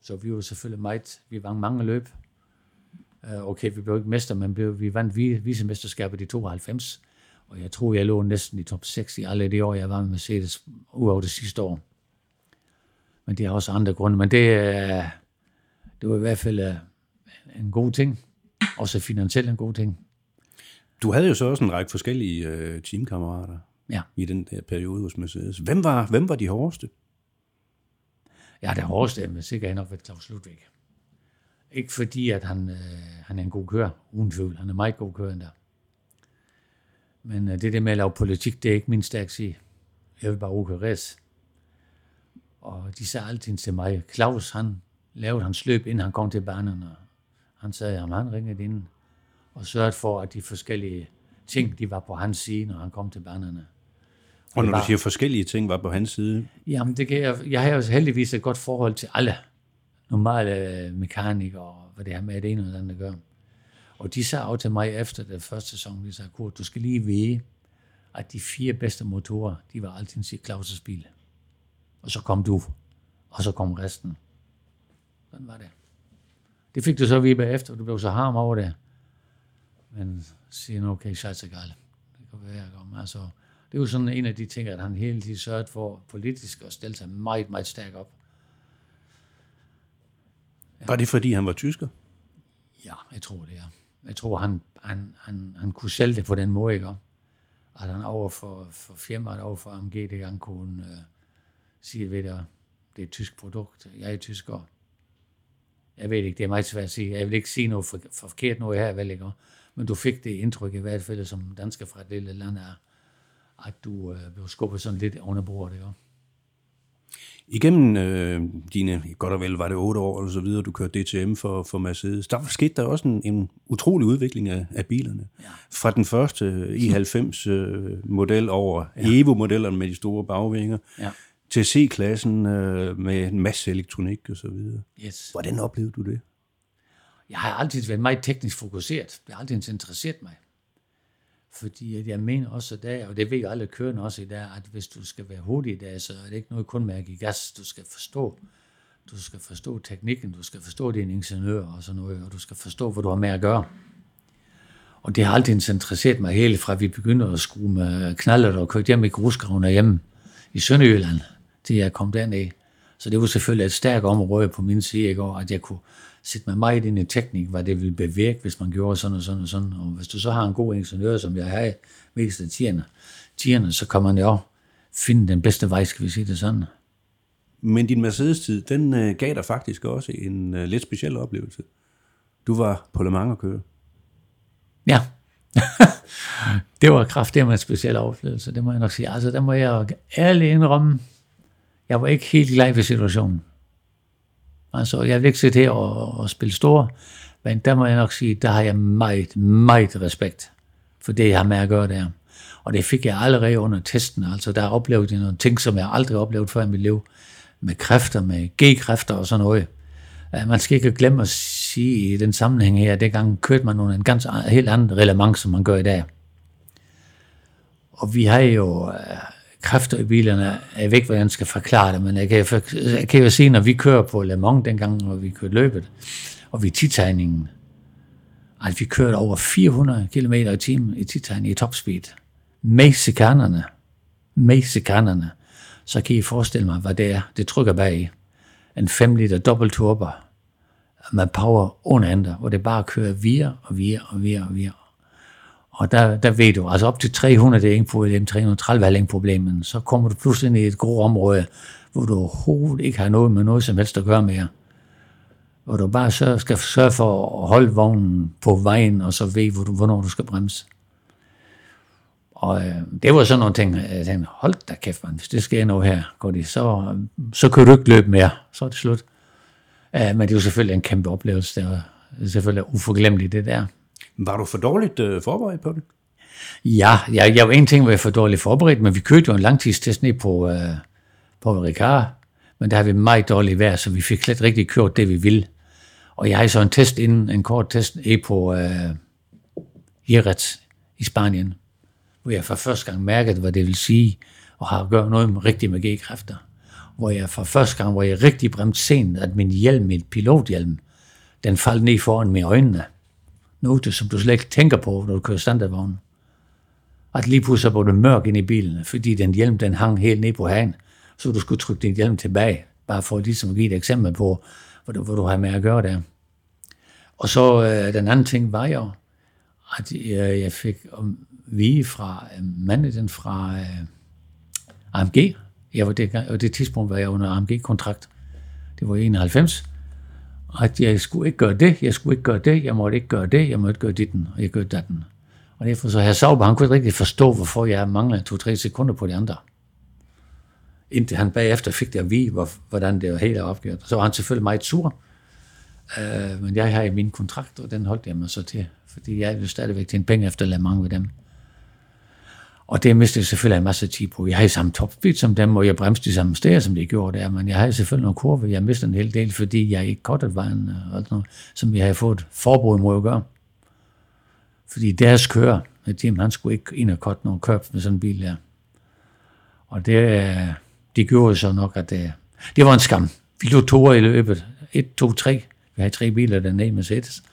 Så vi var selvfølgelig meget, vi var mange løb. Uh, okay, vi blev ikke mester, men blev, vi vandt vicemesterskabet i 92. Og jeg tror, jeg lå næsten i top 6 i alle de år, jeg var med Mercedes, udover det sidste år. Men det er også andre grunde. Men det, det var i hvert fald uh, en god ting. Også finansielt en god ting. Du havde jo så også en række forskellige uh, teamkammerater ja. i den der periode hos Mercedes. Hvem var, hvem var de hårdeste? Ja, det hårdeste med sikkert nok været Claus Ludvig. Ikke fordi, at han, øh, han er en god kører, uden tvivl. Han er meget god kører der. Men øh, det der med at lave politik, det er ikke min stærk sige. Jeg vil bare uge race. Og de sagde altid til mig, Claus, han lavede hans løb, inden han kom til banen, og han sagde, at han ringede ind og sørgede for, at de forskellige ting, de var på hans side, når han kom til banerne. Og når var, du siger forskellige ting var på hans side? Jamen, det kan jeg, jeg har jo heldigvis et godt forhold til alle normale mekanikere, og hvad det er med det ene eller andet gør. Og de sagde også til mig efter det første sæson, de sagde, Kurt, du skal lige vide, at de fire bedste motorer, de var altid sige Claus' bil. Og så kom du, og så kom resten. Sådan var det. Det fik du så videre efter, og du blev så harm over det. Men siger nu, okay, scheißegal. Det kan være, jeg kommer. Altså, det er jo sådan en af de ting, at han hele tiden sørgede for politisk at stille sig meget, meget stærkt op. Var det fordi, han var tysker? Ja, jeg tror det, ja. Jeg tror, han, han, han, han kunne sælge det på den måde, ikke? At han over for, for firmaet, over for AMG, det gang kunne uh, sige, ved det, det er et tysk produkt, jeg er tysker. Jeg ved ikke, det er meget svært at sige. Jeg vil ikke sige noget for, for forkert noget her, vel ikke? Men du fik det indtryk i hvert fald, som dansker fra et lille land er, at du øh, blev skubbet sådan lidt under bordet. Ikke? Igennem øh, dine, godt og vel var det otte år eller så videre, du kørte DTM for, for Mercedes, der skete der også en, en utrolig udvikling af, af bilerne. Ja. Fra den første i90-model <laughs> øh, over ja. Evo-modellerne med de store bagvinger, ja. til C-klassen øh, med en masse elektronik og så videre. Yes. Hvordan oplevede du det? Jeg har altid været meget teknisk fokuseret. Det har altid interesseret mig. Fordi at jeg mener også der, og det ved jo alle kørende også i dag, at hvis du skal være hurtig i dag, så er det ikke noget kun med at give gas. Du skal forstå, du skal forstå teknikken, du skal forstå din ingeniør og sådan noget, og du skal forstå, hvad du har med at gøre. Og det har altid interesseret mig helt fra, vi begynder at skrue med knaller og køre hjem i grusgravene hjemme i Sønderjylland, til jeg kom derned. Så det var selvfølgelig et stærkt område på min side, ikke? at jeg kunne sætte mig meget ind i teknik, hvad det ville bevirke, hvis man gjorde sådan og sådan og sådan. Og hvis du så har en god ingeniør, som jeg har mest af tierne, tierne, så kan man jo finde den bedste vej, skal vi sige det sådan. Men din Mercedes-tid, den øh, gav dig faktisk også en øh, lidt speciel oplevelse. Du var på Le Mans at køre. Ja. <laughs> det var kraftigt med en speciel oplevelse, det må jeg nok sige. Altså, der må jeg ærligt indrømme, jeg var ikke helt glad ved situationen. Altså, jeg vil ikke sidde her og, og spille store, men der må jeg nok sige, der har jeg meget, meget respekt for det, jeg har med at gøre der. Og det fik jeg allerede under testen. Altså, der oplevede jeg nogle ting, som jeg aldrig oplevet før i mit liv. Med kræfter, med G-kræfter og sådan noget. Man skal ikke glemme at sige i den sammenhæng her, at dengang kørte man nogle en ganske helt anden relevant, som man gør i dag. Og vi har jo øh, kræfter i bilerne. Jeg ved ikke, hvordan jeg skal forklare det, men jeg kan, jeg kan jo se, når vi kører på Le Mans dengang, når vi kørte løbet, og vi titegningen, at vi kørte over 400 km i timen i titegningen i topspeed. Med sekanerne. Med sekanerne. Så kan I forestille mig, hvad det er. Det trykker bag i. En 5 liter dobbelt turbo med power under andre, hvor det bare kører via og via og via og via og der, der ved du, altså op til 300, det er ingen problem, 330 er ingen problem, men så kommer du pludselig ind i et grå område, hvor du overhovedet ikke har noget med noget som helst at gøre mere. Hvor du bare så skal sørge for at holde vognen på vejen, og så ved, hvor du, hvornår du skal bremse. Og øh, det var sådan nogle ting, jeg tænkte, hold da kæft, man, hvis det sker noget her, går det, så, så kan du ikke løbe mere, så er det slut. Uh, men det er jo selvfølgelig en kæmpe oplevelse, det er selvfølgelig uforglemmeligt det der. Var du for dårligt øh, forberedt på det? Ja, jeg, jeg var en ting, var jeg for dårligt forberedt, men vi kørte jo en langtidstest ned på, øh, på Ricard, men der har vi meget dårligt vejr, så vi fik slet rigtig kørt det, vi ville. Og jeg har så en test inden, en kort test ned på øh, Jerez i Spanien, hvor jeg for første gang mærkede, hvad det vil sige at har gøre noget med, rigtige med G-kræfter. hvor jeg for første gang, hvor jeg rigtig bremte sent, at min hjelm, min pilothjelm, den faldt ned foran mine øjnene note, som du slet ikke tænker på, når du kører standardvognen. At lige pludselig var det mørk ind i bilen, fordi den hjelm, den hang helt ned på hagen. Så du skulle trykke din hjelm tilbage, bare for ligesom at give et eksempel på, hvor du, hvor du har med at gøre der. Og så øh, den anden ting var jo, at øh, jeg fik om vige fra øh, manden fra øh, AMG. Jeg var det, og det tidspunkt var jeg under AMG-kontrakt. Det var i 91. At jeg skulle ikke gøre det, jeg skulle ikke gøre det, jeg måtte ikke gøre det, jeg måtte ikke gøre ditten, og jeg gør datten. Og derfor så herr Sauber, han kunne ikke rigtig forstå, hvorfor jeg manglede to-tre sekunder på de andre. Indtil han bagefter fik det at vide, hvor, hvordan det var helt opgjort. Så var han selvfølgelig meget sur. Uh, men jeg har i min kontrakt, og den holdt jeg mig så til, fordi jeg vil stadigvæk tjene penge efter at lade mange ved dem. Og det mistede jeg selvfølgelig en masse tid på. Jeg havde samme topspeed som dem, og jeg bremste de samme steder, som de gjorde der, men jeg havde selvfølgelig nogle kurve. Jeg mistede en hel del, fordi jeg ikke kottet vejen, og sådan noget, som jeg havde fået forbud mod at gøre. Fordi deres kører, Jim, han skulle ikke ind og kotte nogen køb med sådan en bil der. Og det, de gjorde så nok, at det, det var en skam. Vi lå to i løbet. Et, to, tre. Vi havde tre biler dernede med Mercedes.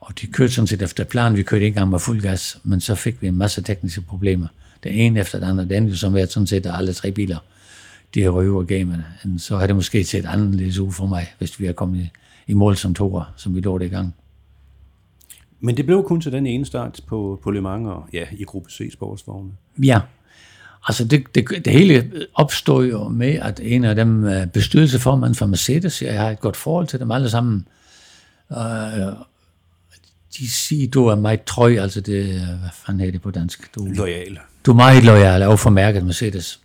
Og de kørte sådan set efter planen. Vi kørte ikke engang med fuld gas, men så fik vi en masse tekniske problemer. Den ene efter den anden. Den jo som været sådan set, at alle tre biler, de har røvet gamet. Så har det måske set anderledes ud for mig, hvis vi har kommet i, i mål som toer, som vi lå det i gang. Men det blev kun til den ene start på, på Le Mans og ja, i gruppe C sportsvogne. Ja, altså det, det, det hele opstod jo med, at en af dem øh, bestyrelseformand for Mercedes, jeg har et godt forhold til dem alle sammen, øh, de siger, du er meget trøj, altså det, hvad fanden er det på dansk? Du, Loyal. Du er meget lojal over for mærket Mercedes.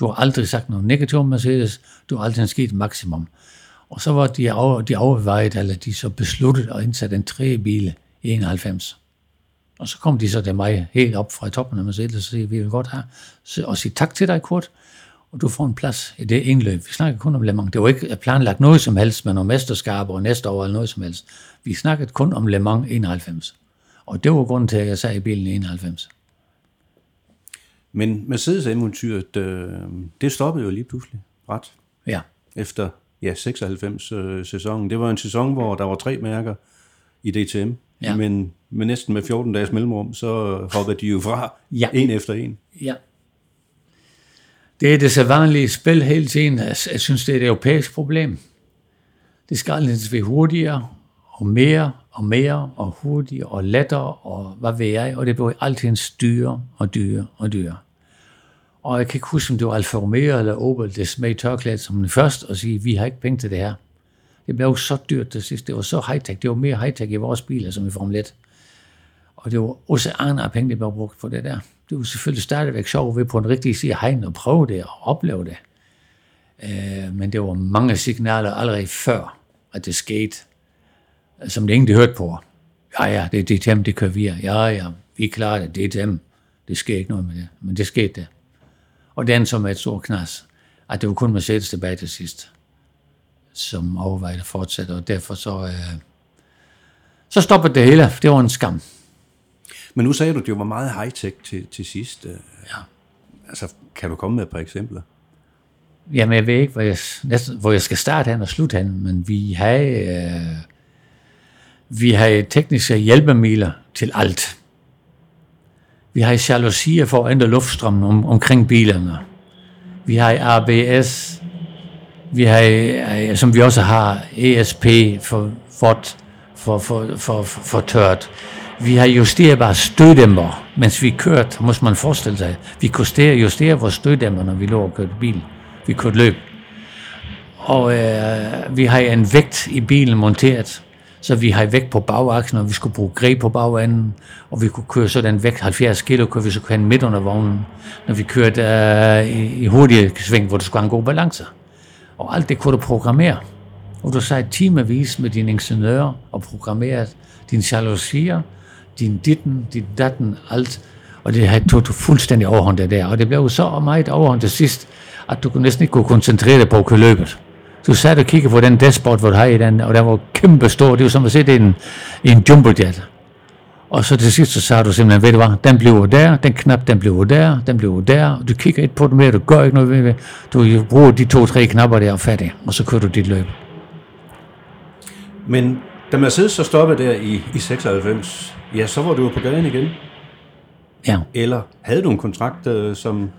Du har aldrig sagt noget negativt om Mercedes, du har aldrig sket maksimum. Og så var de, over, de overvejet, eller de så besluttet at indsætte en tre bil i 91. Og så kom de så til mig helt op fra toppen af Mercedes og siger, vi vil godt have, og sige tak til dig, Kurt, og du får en plads i det indløb. Vi snakkede kun om Le Mans. Det var ikke planlagt noget som helst med nogle mesterskaber og næste år eller noget som helst. Vi snakkede kun om Le Mans 91. Og det var grunden til, at jeg sad i bilen i 91. Men Mercedes-eventyret, øh, det stoppede jo lige pludselig ret. Ja. Efter ja, 96-sæsonen. Øh, det var en sæson, hvor der var tre mærker i DTM. Ja. Men med næsten med 14 dages mellemrum, så hoppede de jo fra ja. en efter en. Ja. Det er det sædvanlige spil hele tiden. Jeg synes, det er et europæisk problem. Det skal altid være hurtigere og mere og mere og hurtigere og lettere og hvad ved jeg, og det blev altid styre og dyre og dyre. Og jeg kan ikke huske, om det var Alfa Romeo eller Opel, det smed tørklædet som den første, og sige, vi har ikke penge til det her. Det blev så dyrt til sidst. Det var så high-tech. Det var mere high-tech i vores biler, som i Formel 1. Og det var også andre penge, der blev brugt på det der. Det var selvfølgelig stadigvæk sjovt ved på en rigtig side hegn og prøve det og opleve det. Øh, men det var mange signaler allerede før, at det skete, som det ingen hørte på. Ja, ja, det er DTM, det kører vi. Ja, ja, vi er klar, det er DTM. Det sker ikke noget med det, men det skete det. Og den som er et stort knas, at det var kun Mercedes tilbage til sidst som overvejede at fortsætte, og derfor så, øh, så stoppede det hele. Det var en skam. Men nu sagde du, at det var meget high-tech til, til sidst. Øh. Ja. Altså, kan du komme med et par eksempler? Jamen, jeg ved ikke, hvor jeg, næsten, hvor jeg skal starte hen og slutte hen, men vi har, øh, vi har tekniske hjælpemidler til alt. Vi har jalousier for at ændre luftstrømmen om, omkring bilerne. Vi har ABS, vi har, øh, som vi også har, ESP for vådt, for, for, for, for, for tørt. Vi har justerbare støddæmper, mens vi kørte, må man forestille sig. Vi kunne justere vores støddæmper, når vi lå og kørte bil. Vi kørte løb. Og øh, vi har en vægt i bilen monteret, så vi har vægt på bagaksen, og vi skulle bruge greb på bagenden, og vi kunne køre sådan vægt 70 kilo, kunne vi så køre midt under vognen, når vi kørte øh, i, i hurtige sving, hvor det skulle have en god balance. Og alt det kunne du programmere. Og du sagde timevis med dine ingeniører og programmerede dine jalousier, din ditten, din datten, alt. Og det havde tog du fuldstændig overhånd det der. Og det blev så meget overhånd til sidst, at du næsten ikke kunne koncentrere dig på at køre løbet. Du sad og kiggede på den dashboard, hvor du har i den, og den var kæmpe stor. Det var som at se det i en, i en jumbojet. Og så til sidst, så sagde du simpelthen, ved du hvad, den bliver der, den knap, den bliver der, den bliver der, og du kigger ikke på den mere, du gør ikke noget ved det. Du bruger de to-tre knapper der og færdig, og så kører du dit løb. Men da Mercedes så stoppede der i, i 96, ja, så var du jo på gaden igen. Ja. Eller havde du en kontrakt, øh, som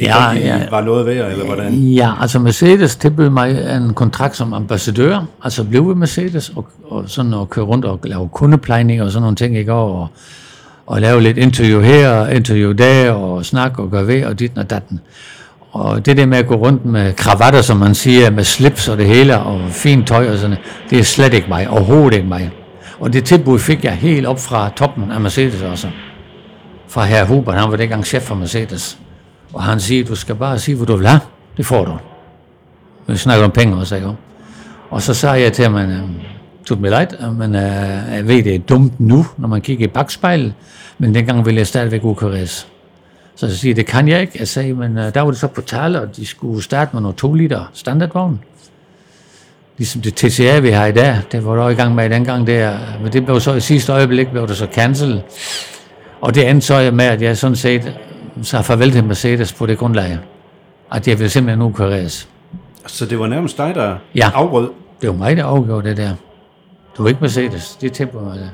Ja, ja. var noget værd, eller hvordan? Ja, altså Mercedes tilbød mig en kontrakt som ambassadør, altså blive ved Mercedes og, og sådan at køre rundt og lave kundeplejning og sådan nogle ting, ikke? Og, og lave lidt interview her og interview der og snakke og gøre ved og dit og datten. Og det der med at gå rundt med kravatter, som man siger, med slips og det hele, og fint tøj og sådan det er slet ikke mig, overhovedet ikke mig. Og det tilbud fik jeg helt op fra toppen af Mercedes også. Fra herr Hubert, han var dengang chef for Mercedes. Og han siger, du skal bare sige, hvad du vil have. Det får du. Vi snakker om penge også, ikke? Og så sagde jeg til ham, øhm, tut mig leid, men uh, jeg ved, det er dumt nu, når man kigger i bagspejlet, men dengang ville jeg stadigvæk UKRS. Så jeg siger, det kan jeg ikke. Jeg sagde, men uh, der var det så på tale, og de skulle starte med nogle 2 liter standardvogn. Ligesom det TCA, vi har i dag, det var der i gang med i dengang der, men det blev så i sidste øjeblik, blev det så cancel. Og det endte så med, at jeg sådan set sagde farvel til Mercedes på det grundlag, at jeg ville simpelthen UKRS. Så det var nærmest dig, der Ja. afbrød. Det var mig, der afgjorde det der. Du er ikke Mercedes. Det tempo mig der.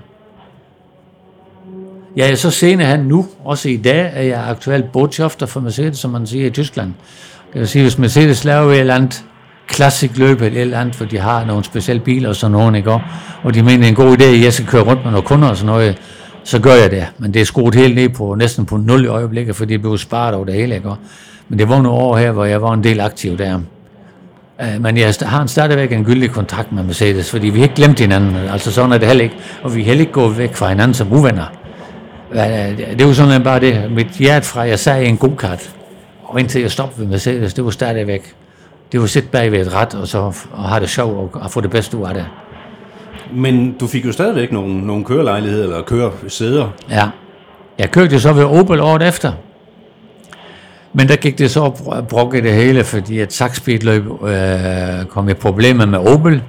Jeg er så senere hen nu, også i dag, er jeg aktuelt botschafter for Mercedes, som man siger i Tyskland. Det vil sige, hvis Mercedes laver et eller andet klassik løb eller et eller andet, for de har nogle specielle biler og sådan noget, ikke? og de mener, det er en god idé, at jeg skal køre rundt med nogle kunder og sådan noget, så gør jeg det. Men det er skruet helt ned på næsten på nul i øjeblikket, fordi det blev sparet over det hele. Ikke? Men det var nogle år her, hvor jeg var en del aktiv der. Øh, men jeg har en stadigvæk en gyldig kontrakt med Mercedes, fordi vi har ikke glemt hinanden. Altså sådan er det heller ikke. Og vi er heller ikke gået væk fra hinanden som uvenner. Det er jo sådan bare det. Mit hjerte fra, jeg sagde en god kart. Og indtil jeg stoppede ved Mercedes, det var stadigvæk. Det var at sidde bag ved et ret, og så og have det sjovt og, og få det bedste ud af det. Men du fik jo stadigvæk nogle, nogle kørelejligheder, eller køresæder. Ja. Jeg kørte så ved Opel året efter. Men der gik det så br- brok i det hele, fordi at Saxspeed-løb øh, kom i problemer med Opel.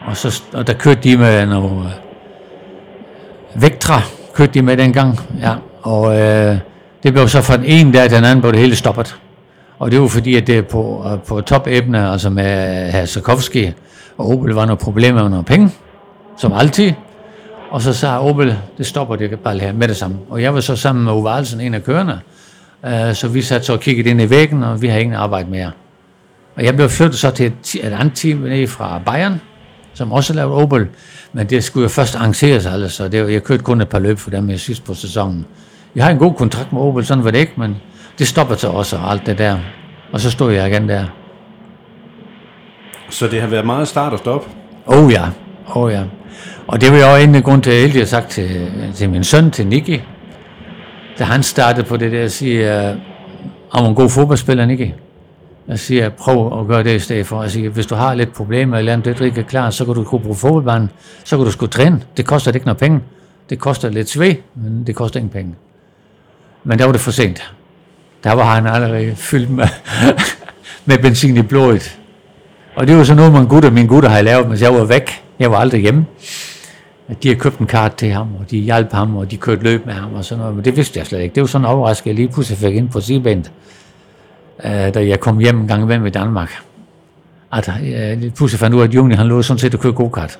Og, så, og der kørte de med nogle øh, Vectra, kørte de med dengang. Ja. Og øh, det blev så fra den ene dag til den anden, blev det hele stoppet. Og det var fordi, at det på, øh, på topæbne, altså med herr og Opel, var nogle problemer med nogle penge, som altid. Og så sagde Opel, det stopper det bare her med det samme. Og jeg var så sammen med Uwe Alsen, en af kørende. Uh, så vi satte så og kiggede ind i væggen, og vi har ingen arbejde mere. Og jeg blev flyttet så til et, andet team nede fra Bayern, som også lavede Opel. Men det skulle jo først arrangeres, altså, så det, jeg kørte kun et par løb for dem i sidst på sæsonen. Jeg har en god kontrakt med Opel, sådan var det ikke, men det stoppede så også og alt det der. Og så stod jeg igen der. Så det har været meget start og stop. Oh ja, oh ja. Og det var jo en grund til, at jeg har sagt til, til min søn, til Nicky, da han startede på det der, jeg siger, om en god fodboldspiller, Nicky. Jeg siger, prøv at gøre det i stedet for. Jeg siger, hvis du har lidt problemer eller andet, det ikke er klar, så kan du gå på fodboldbanen, så kan du skulle træne. Det koster ikke noget penge. Det koster lidt sved, men det koster ingen penge. Men der var det for sent. Der var han allerede fyldt med, <laughs> med benzin i blodet. Og det var så noget, man gutter, mine gutter har lavet, mens jeg var væk. Jeg var aldrig hjemme. At de har købt en kart til ham, og de hjalp ham, og de kørte løb med ham og sådan noget. Men det vidste jeg slet ikke. Det var sådan en overraskelse, jeg lige pludselig fik ind på sidebenet, øh, da jeg kom hjem en gang imellem i Danmark. At øh, jeg lige pludselig fandt ud af, at Juni, han lå sådan set at køre go-kart.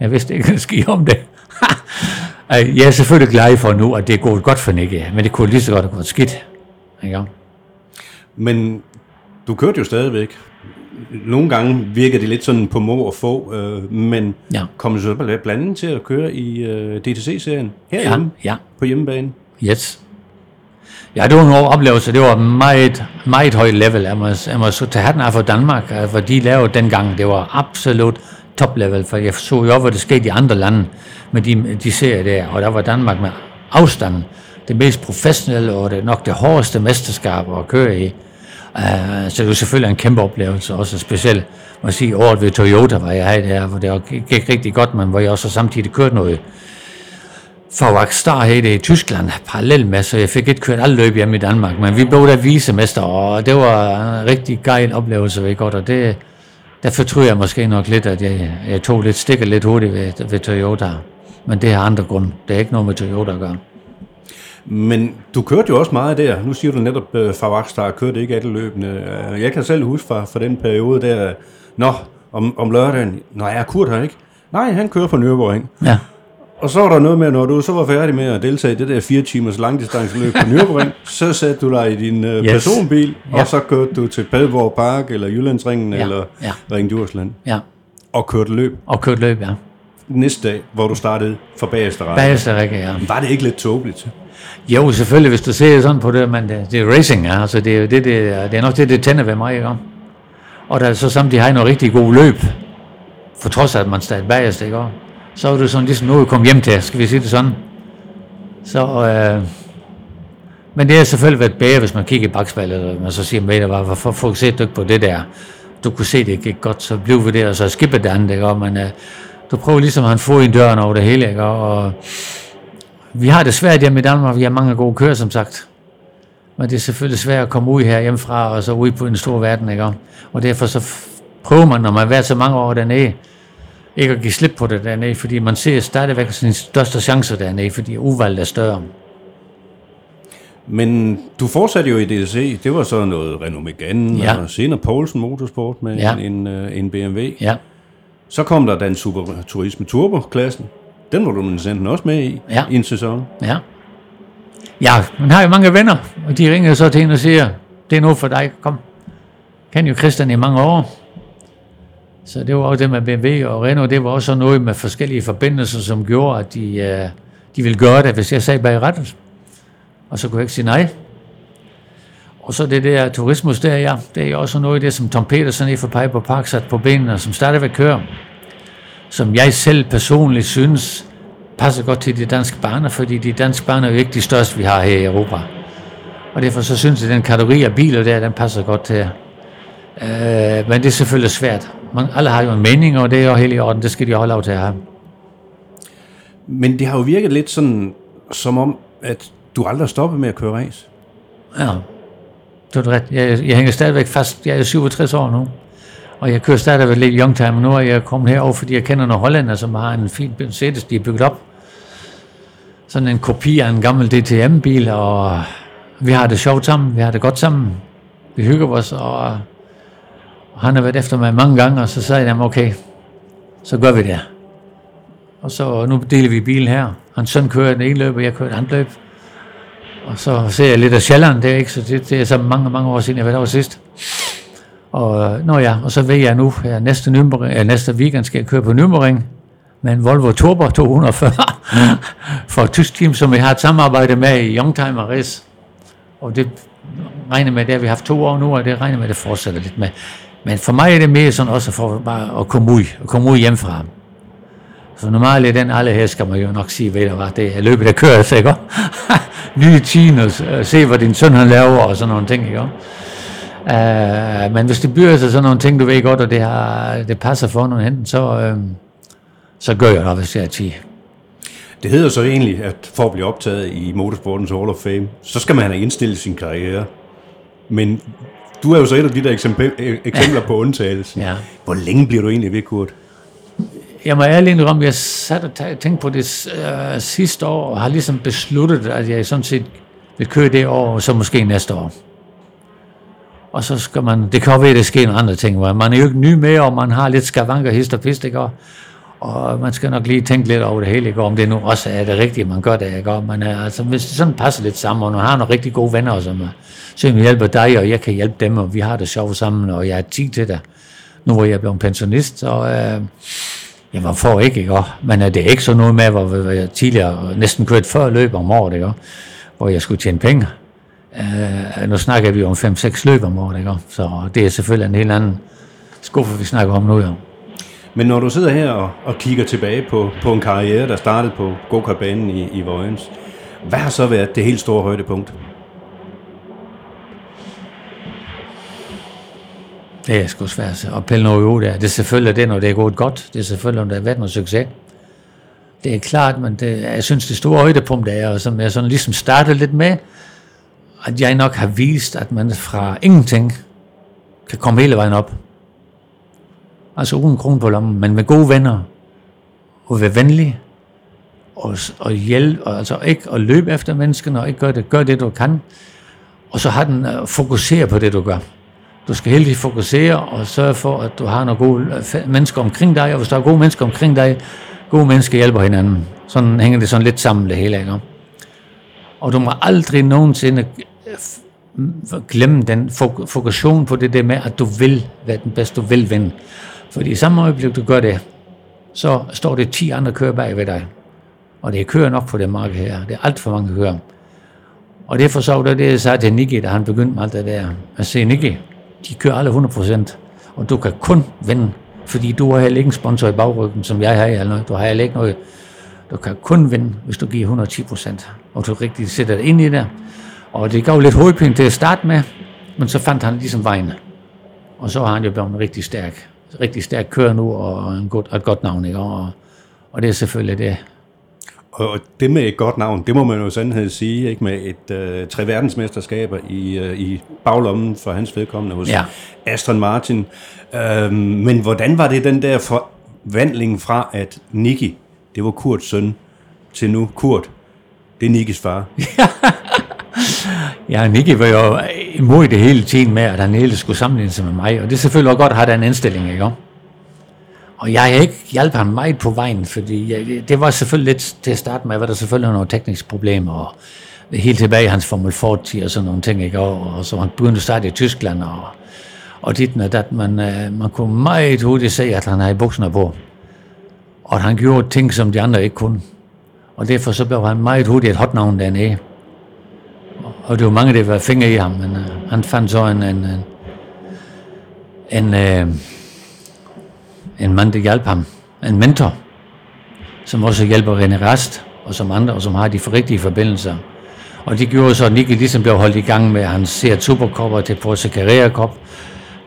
Jeg vidste ikke, <laughs> at ske om det. <laughs> Jeg er selvfølgelig glad for nu, at det er gået godt for Nicky, men det kunne lige så godt have gået skidt. Ikke? Men du kørte jo stadigvæk. Nogle gange virker det lidt sådan på må og få, øh, men Ja. kom du så blandt andet til at køre i øh, DTC-serien Ja, herhjemme ja. på hjemmebane? Yes. Ja, det var en oplevelse. Det var meget, meget højt level. Jeg må, jeg må så tage hatten af for Danmark, øh, for de lavede dengang. Det var absolut top level, for jeg så jo, hvad der skete i andre lande med de, de serier der, og der var Danmark med afstand det mest professionelle, og det nok det hårdeste mesterskab at køre i. Uh, så det var selvfølgelig en kæmpe oplevelse, også specielt, må jeg sige, året ved Toyota var jeg her, der, hvor det gik rigtig godt, men hvor jeg også samtidig kørte noget for Rockstar hed det i Tyskland, parallelt med, så jeg fik ikke kørt alle løb hjemme i Danmark, men vi blev der visemester, og det var en rigtig gejl oplevelse, ved godt, og det, der fortryder jeg måske nok lidt, at jeg, jeg tog lidt stikker lidt hurtigt ved, ved Toyota. Men det har andre grunde. Det er ikke noget med Toyota at gøre. Men du kørte jo også meget der. Nu siger du netop, at Favakstar kørte ikke alle løbende. Øh, Jeg kan selv huske fra, fra den periode der, Nå, om, om lørdagen, Nå, er Kurt her ikke? Nej, han kører på Nürburgring. Ja, Og så var der noget med, når du så var færdig med at deltage i det der fire timers langdistanceløb på Nürburgring, <laughs> så satte du dig i din uh, Yes. personbil, Ja. og så kørte du til Padborg Park, eller Jyllandsringen, Ja. eller Ja. Ring Djursland, ja. og kørte løb Og kørt løb, ja. næste dag, hvor du startede for bagerste række. Bagerste række, ja. Var det ikke lidt tåbeligt? Jo, selvfølgelig, hvis du ser sådan på det, men det, det er racing, ja. Altså, det er det, det, det er nok det, det tænder ved mig, ikke? Og der så samtidig har en rigtig god løb, for trods af, at man stadig bagerst, ikke? Så er det sådan ligesom noget at komme hjem til, skal vi sige det sådan. Så, øh, men det har selvfølgelig været bedre, hvis man kigger i bagspejlet, og man så siger, med, var, hvorfor fokuserer du ikke på det der? Du kunne se, det gik godt, så blev vi der, og så skippede det andet, ikke? Men øh, du prøver ligesom at han få i døren over det hele, ikke? Og, vi har det svært hjemme i Danmark, vi har mange gode kører, som sagt. Men det er selvfølgelig svært at komme ud her hjemmefra, og så ud på en stor verden, ikke? Og derfor så prøver man, når man har været så mange år dernede, ikke at give slip på det dernede, fordi man ser stadigvæk sine største chancer dernede, fordi udvalget er større. Men du fortsatte jo i DSC. Det var så noget Renault Megane, Ja. og senere Poulsen Motorsport med Ja. en, øh, en BMW. Ja, Så kom der den Super Turisme Turbo-klassen. Den var du enten også med i, Ja. i en sæson. ja. Ja, man har jo mange venner, og de ringer så til en og siger, det er noget for dig, kom. Kan jo Christian i mange år. Så det var også det med BMW og Renault, det var også noget med forskellige forbindelser, som gjorde, at de, øh, de ville gøre det, hvis jeg sagde bag rettet. Og så kunne jeg ikke sige nej. Og så det der turismus der, ja, det er jo også noget af det, som Tom Petersen i for Piper Park sat på benene, som stadigvæk kører. Som jeg selv personligt synes passer godt til de danske baner, fordi de danske baner er jo ikke de største, vi har her i Europa. Og derfor så synes jeg, at den kategori af biler der, den passer godt til. Øh, men det er selvfølgelig svært. Man, alle har jo en mening, og det er jo helt i orden. Det skal de holde lov til at have. Men det har jo virket lidt sådan, som om, at du aldrig stoppet med at køre race. Ja, det er ret. Jeg, jeg hænger stadigvæk fast. Jeg er 67 år nu. Og jeg kører stadigvæk lidt youngtime, men nu er jeg kommet herover, fordi jeg kender nogle hollænder, som har en fin Mercedes, de er bygget op. Sådan en kopi af en gammel DTM-bil, og vi har det sjovt sammen, vi har det godt sammen. Vi hygger os, og, han har været efter mig mange gange, og så sagde jeg, okay, så gør vi det. Og så nu deler vi bilen her. Hans søn kører den ene løb, og jeg kører den anden løb. Og så ser jeg lidt af Sjælland, det er ikke, så det, det er så mange, mange år siden, jeg var der sidst. Og, øh, nå ja, og så ved jeg nu, at næste, Nürburgring, øh, næste weekend skal jeg køre på Nürburgring med en Volvo Turbo 240 for et tysk team, som vi har et samarbejde med i Youngtimer Race. Og det regner med, det har vi haft to år nu, og det regner med, at det fortsætter lidt med. Men for mig er det mere sådan også for bare at komme ud, at komme ud hjemmefra. Så normalt er den alle her, skal man jo nok sige, ved du hvad, det er løbet, der kører, altså, ikke? <laughs> Nye tiner, se hvad din søn han laver, og sådan nogle ting, ikke? Uh, men hvis det bliver sig sådan nogle ting, du ved godt, og det, har, det passer for nogle henten, så, uh, så gør jeg det, hvis jeg er 10. Det hedder så egentlig, at for at blive optaget i Motorsportens Hall of Fame, så skal man have indstillet sin karriere. Men du er jo så et af de der eksempler, eksempler på undtagelsen. Ja. Hvor længe bliver du egentlig ved, Kurt? Jeg må ærligt indrømme, jeg satte og tæ- tænkte på det uh, sidste år, og har ligesom besluttet, at jeg sådan set vil køre det år, og så måske næste år. Og så skal man, det kan jo være, at det sker en andre ting, hvor man er jo ikke ny med, og man har lidt skavanker, hist og pist, ikke? Og, og man skal nok lige tænke lidt over det hele, ikke? om det nu også er det rigtige, man gør det, ikke? Men man altså, hvis det sådan passer lidt sammen, og nu har nogle rigtig gode venner, som, som hjælper dig, og jeg kan hjælpe dem, og vi har det sjovt sammen, og jeg er tid til det. Nu hvor jeg er blevet pensionist, så øh, jeg var for ikke, ikke? Men øh, det er ikke så noget med, hvor jeg tidligere næsten kørte før løb om året, ikke? hvor jeg skulle tjene penge. Uh, nu snakker vi om 5-6 løb om året, ikke? så det er selvfølgelig en helt anden skuffe, vi snakker om nu. Jo. Men når du sidder her og, og kigger tilbage på, på en karriere, der startede på go-kartbanen i, i Vojens, hvad har så været det helt store højdepunkt? Det er sgu svært at pille noget ud af. Det er selvfølgelig det, når det er gået godt. Det er selvfølgelig, når der har været noget succes. Det er klart, men det, jeg synes, det store højdepunkt er, og som jeg sådan ligesom startede lidt med, at jeg nok har vist, at man fra ingenting kan komme hele vejen op. Altså uden kron på lommen, men med gode venner, og være venlig, og, og hjælpe, og altså ikke at løbe efter menneskene, og ikke gøre det, gør det, du kan. Og så har den uh, fokusere på det, du gør. Du skal hele tiden fokusere og sørge for, at du har nogle gode øh, mennesker omkring dig, og hvis der er gode mennesker omkring dig, gode mennesker hjælper hinanden. Sådan hænger det sådan lidt sammen det hele, ikke? Og du må aldrig nogensinde glemme den fokusation på det der med, at du vil være den bedste, du vil vinde. Fordi i samme øjeblik, du gør det, så står det 10 andre kører bag ved dig. Og det er kører nok på det marked her. Det er alt for mange kører. Og derfor så var det, jeg sagde til Nicky, da han begyndte med alt det der. At se, Nicky, de kører alle 100%, og du kan kun vinde, fordi du har heller ikke en sponsor i bagryggen, som jeg har, eller noget. Du har heller ikke noget. Du kan kun vinde, hvis du giver 110%, og du rigtig sætter dig ind i det. Og det gav lidt hovedpine til at starte med, men så fandt han ligesom vejen. Og så har han jo blevet rigtig stærk. Rigtig stærk kører nu, og en god, et godt navn, ikke? Og, og det er selvfølgelig det, og det med et godt navn, det må man jo sandhed sige, ikke med et øh, tre verdensmesterskaber i, øh, i baglommen for hans vedkommende hos ja. Aston Martin. Øh, men hvordan var det den der forvandling fra, at Nicky, det var Kurts søn, til nu Kurt, det er Nikkis far? <laughs> ja, Nicky var jo imod det hele tiden med, at han hele skulle sammenligne sig med mig, og det er selvfølgelig også godt at have den indstilling, ikke? Og jeg har ikke hjulpet ham meget på vejen, fordi jeg, det var selvfølgelig lidt til at starte med, var der selvfølgelig nogle tekniske problemer, og helt tilbage i hans Formel 40 og sådan nogle ting, ikke? Og, og så han begyndte at starte i Tyskland, og, og dit og dat, man, uh, øh, man kunne meget hurtigt se, at han havde bukserne på. Og at han gjorde ting, som de andre ikke kunne. Og derfor så blev han meget hurtigt et hotnavn dernede. Og det var mange, der var fingre i ham, men uh, han fandt så en, en, en, en uh, en mand, der hjalp ham, en mentor, som også hjælper René Rast, og som andre, og som har de rigtige forbindelser. Og det gjorde så, at Nicky ligesom blev holdt i gang med hans Seat Supercup til Porsche Carrera Cup,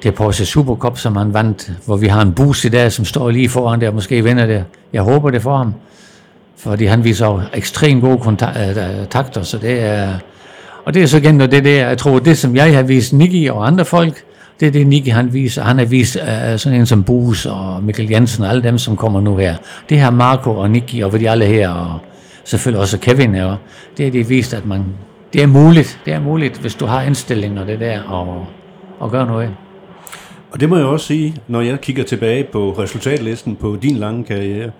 til Porsche Supercup, som han vandt, hvor vi har en bus i dag, som står lige foran der, måske vinder det. Jeg håber det for ham, fordi han viser ekstremt gode kontakter, øh, så det er... Og det er så igen det der, jeg tror, det som jeg har vist Nicky og andre folk, det er det, Nicky han viser. Han har vist uh, sådan en som Bus og Mikkel Jensen og alle dem, som kommer nu her. Det her Marco og Nicky og hvad de alle her, og selvfølgelig også Kevin er det er det vist, at man, det er muligt. Det er muligt, hvis du har indstilling og det der, og, og gør noget. Og det må jeg også sige, når jeg kigger tilbage på resultatlisten på din lange karriere,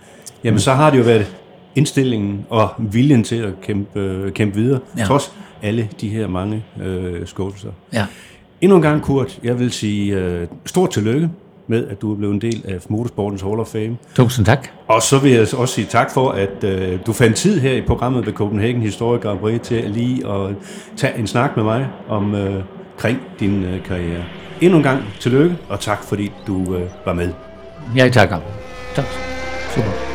jamen mm. så har det jo været indstillingen og viljen til at kæmpe, kæmpe videre, ja. trods alle de her mange øh, skuffelser. Ja. Endnu en gang, Kurt, jeg vil sige uh, stort tillykke med, at du er blevet en del af Motorsportens Hall of Fame. Tusind tak. Og så vil jeg også sige tak for, at uh, du fandt tid her i programmet ved Copenhagen Historic Grand Prix til lige at tage en snak med mig om uh, kring din uh, karriere. Endnu en gang tillykke, og tak fordi du uh, var med. Jeg takker. Tak. Super.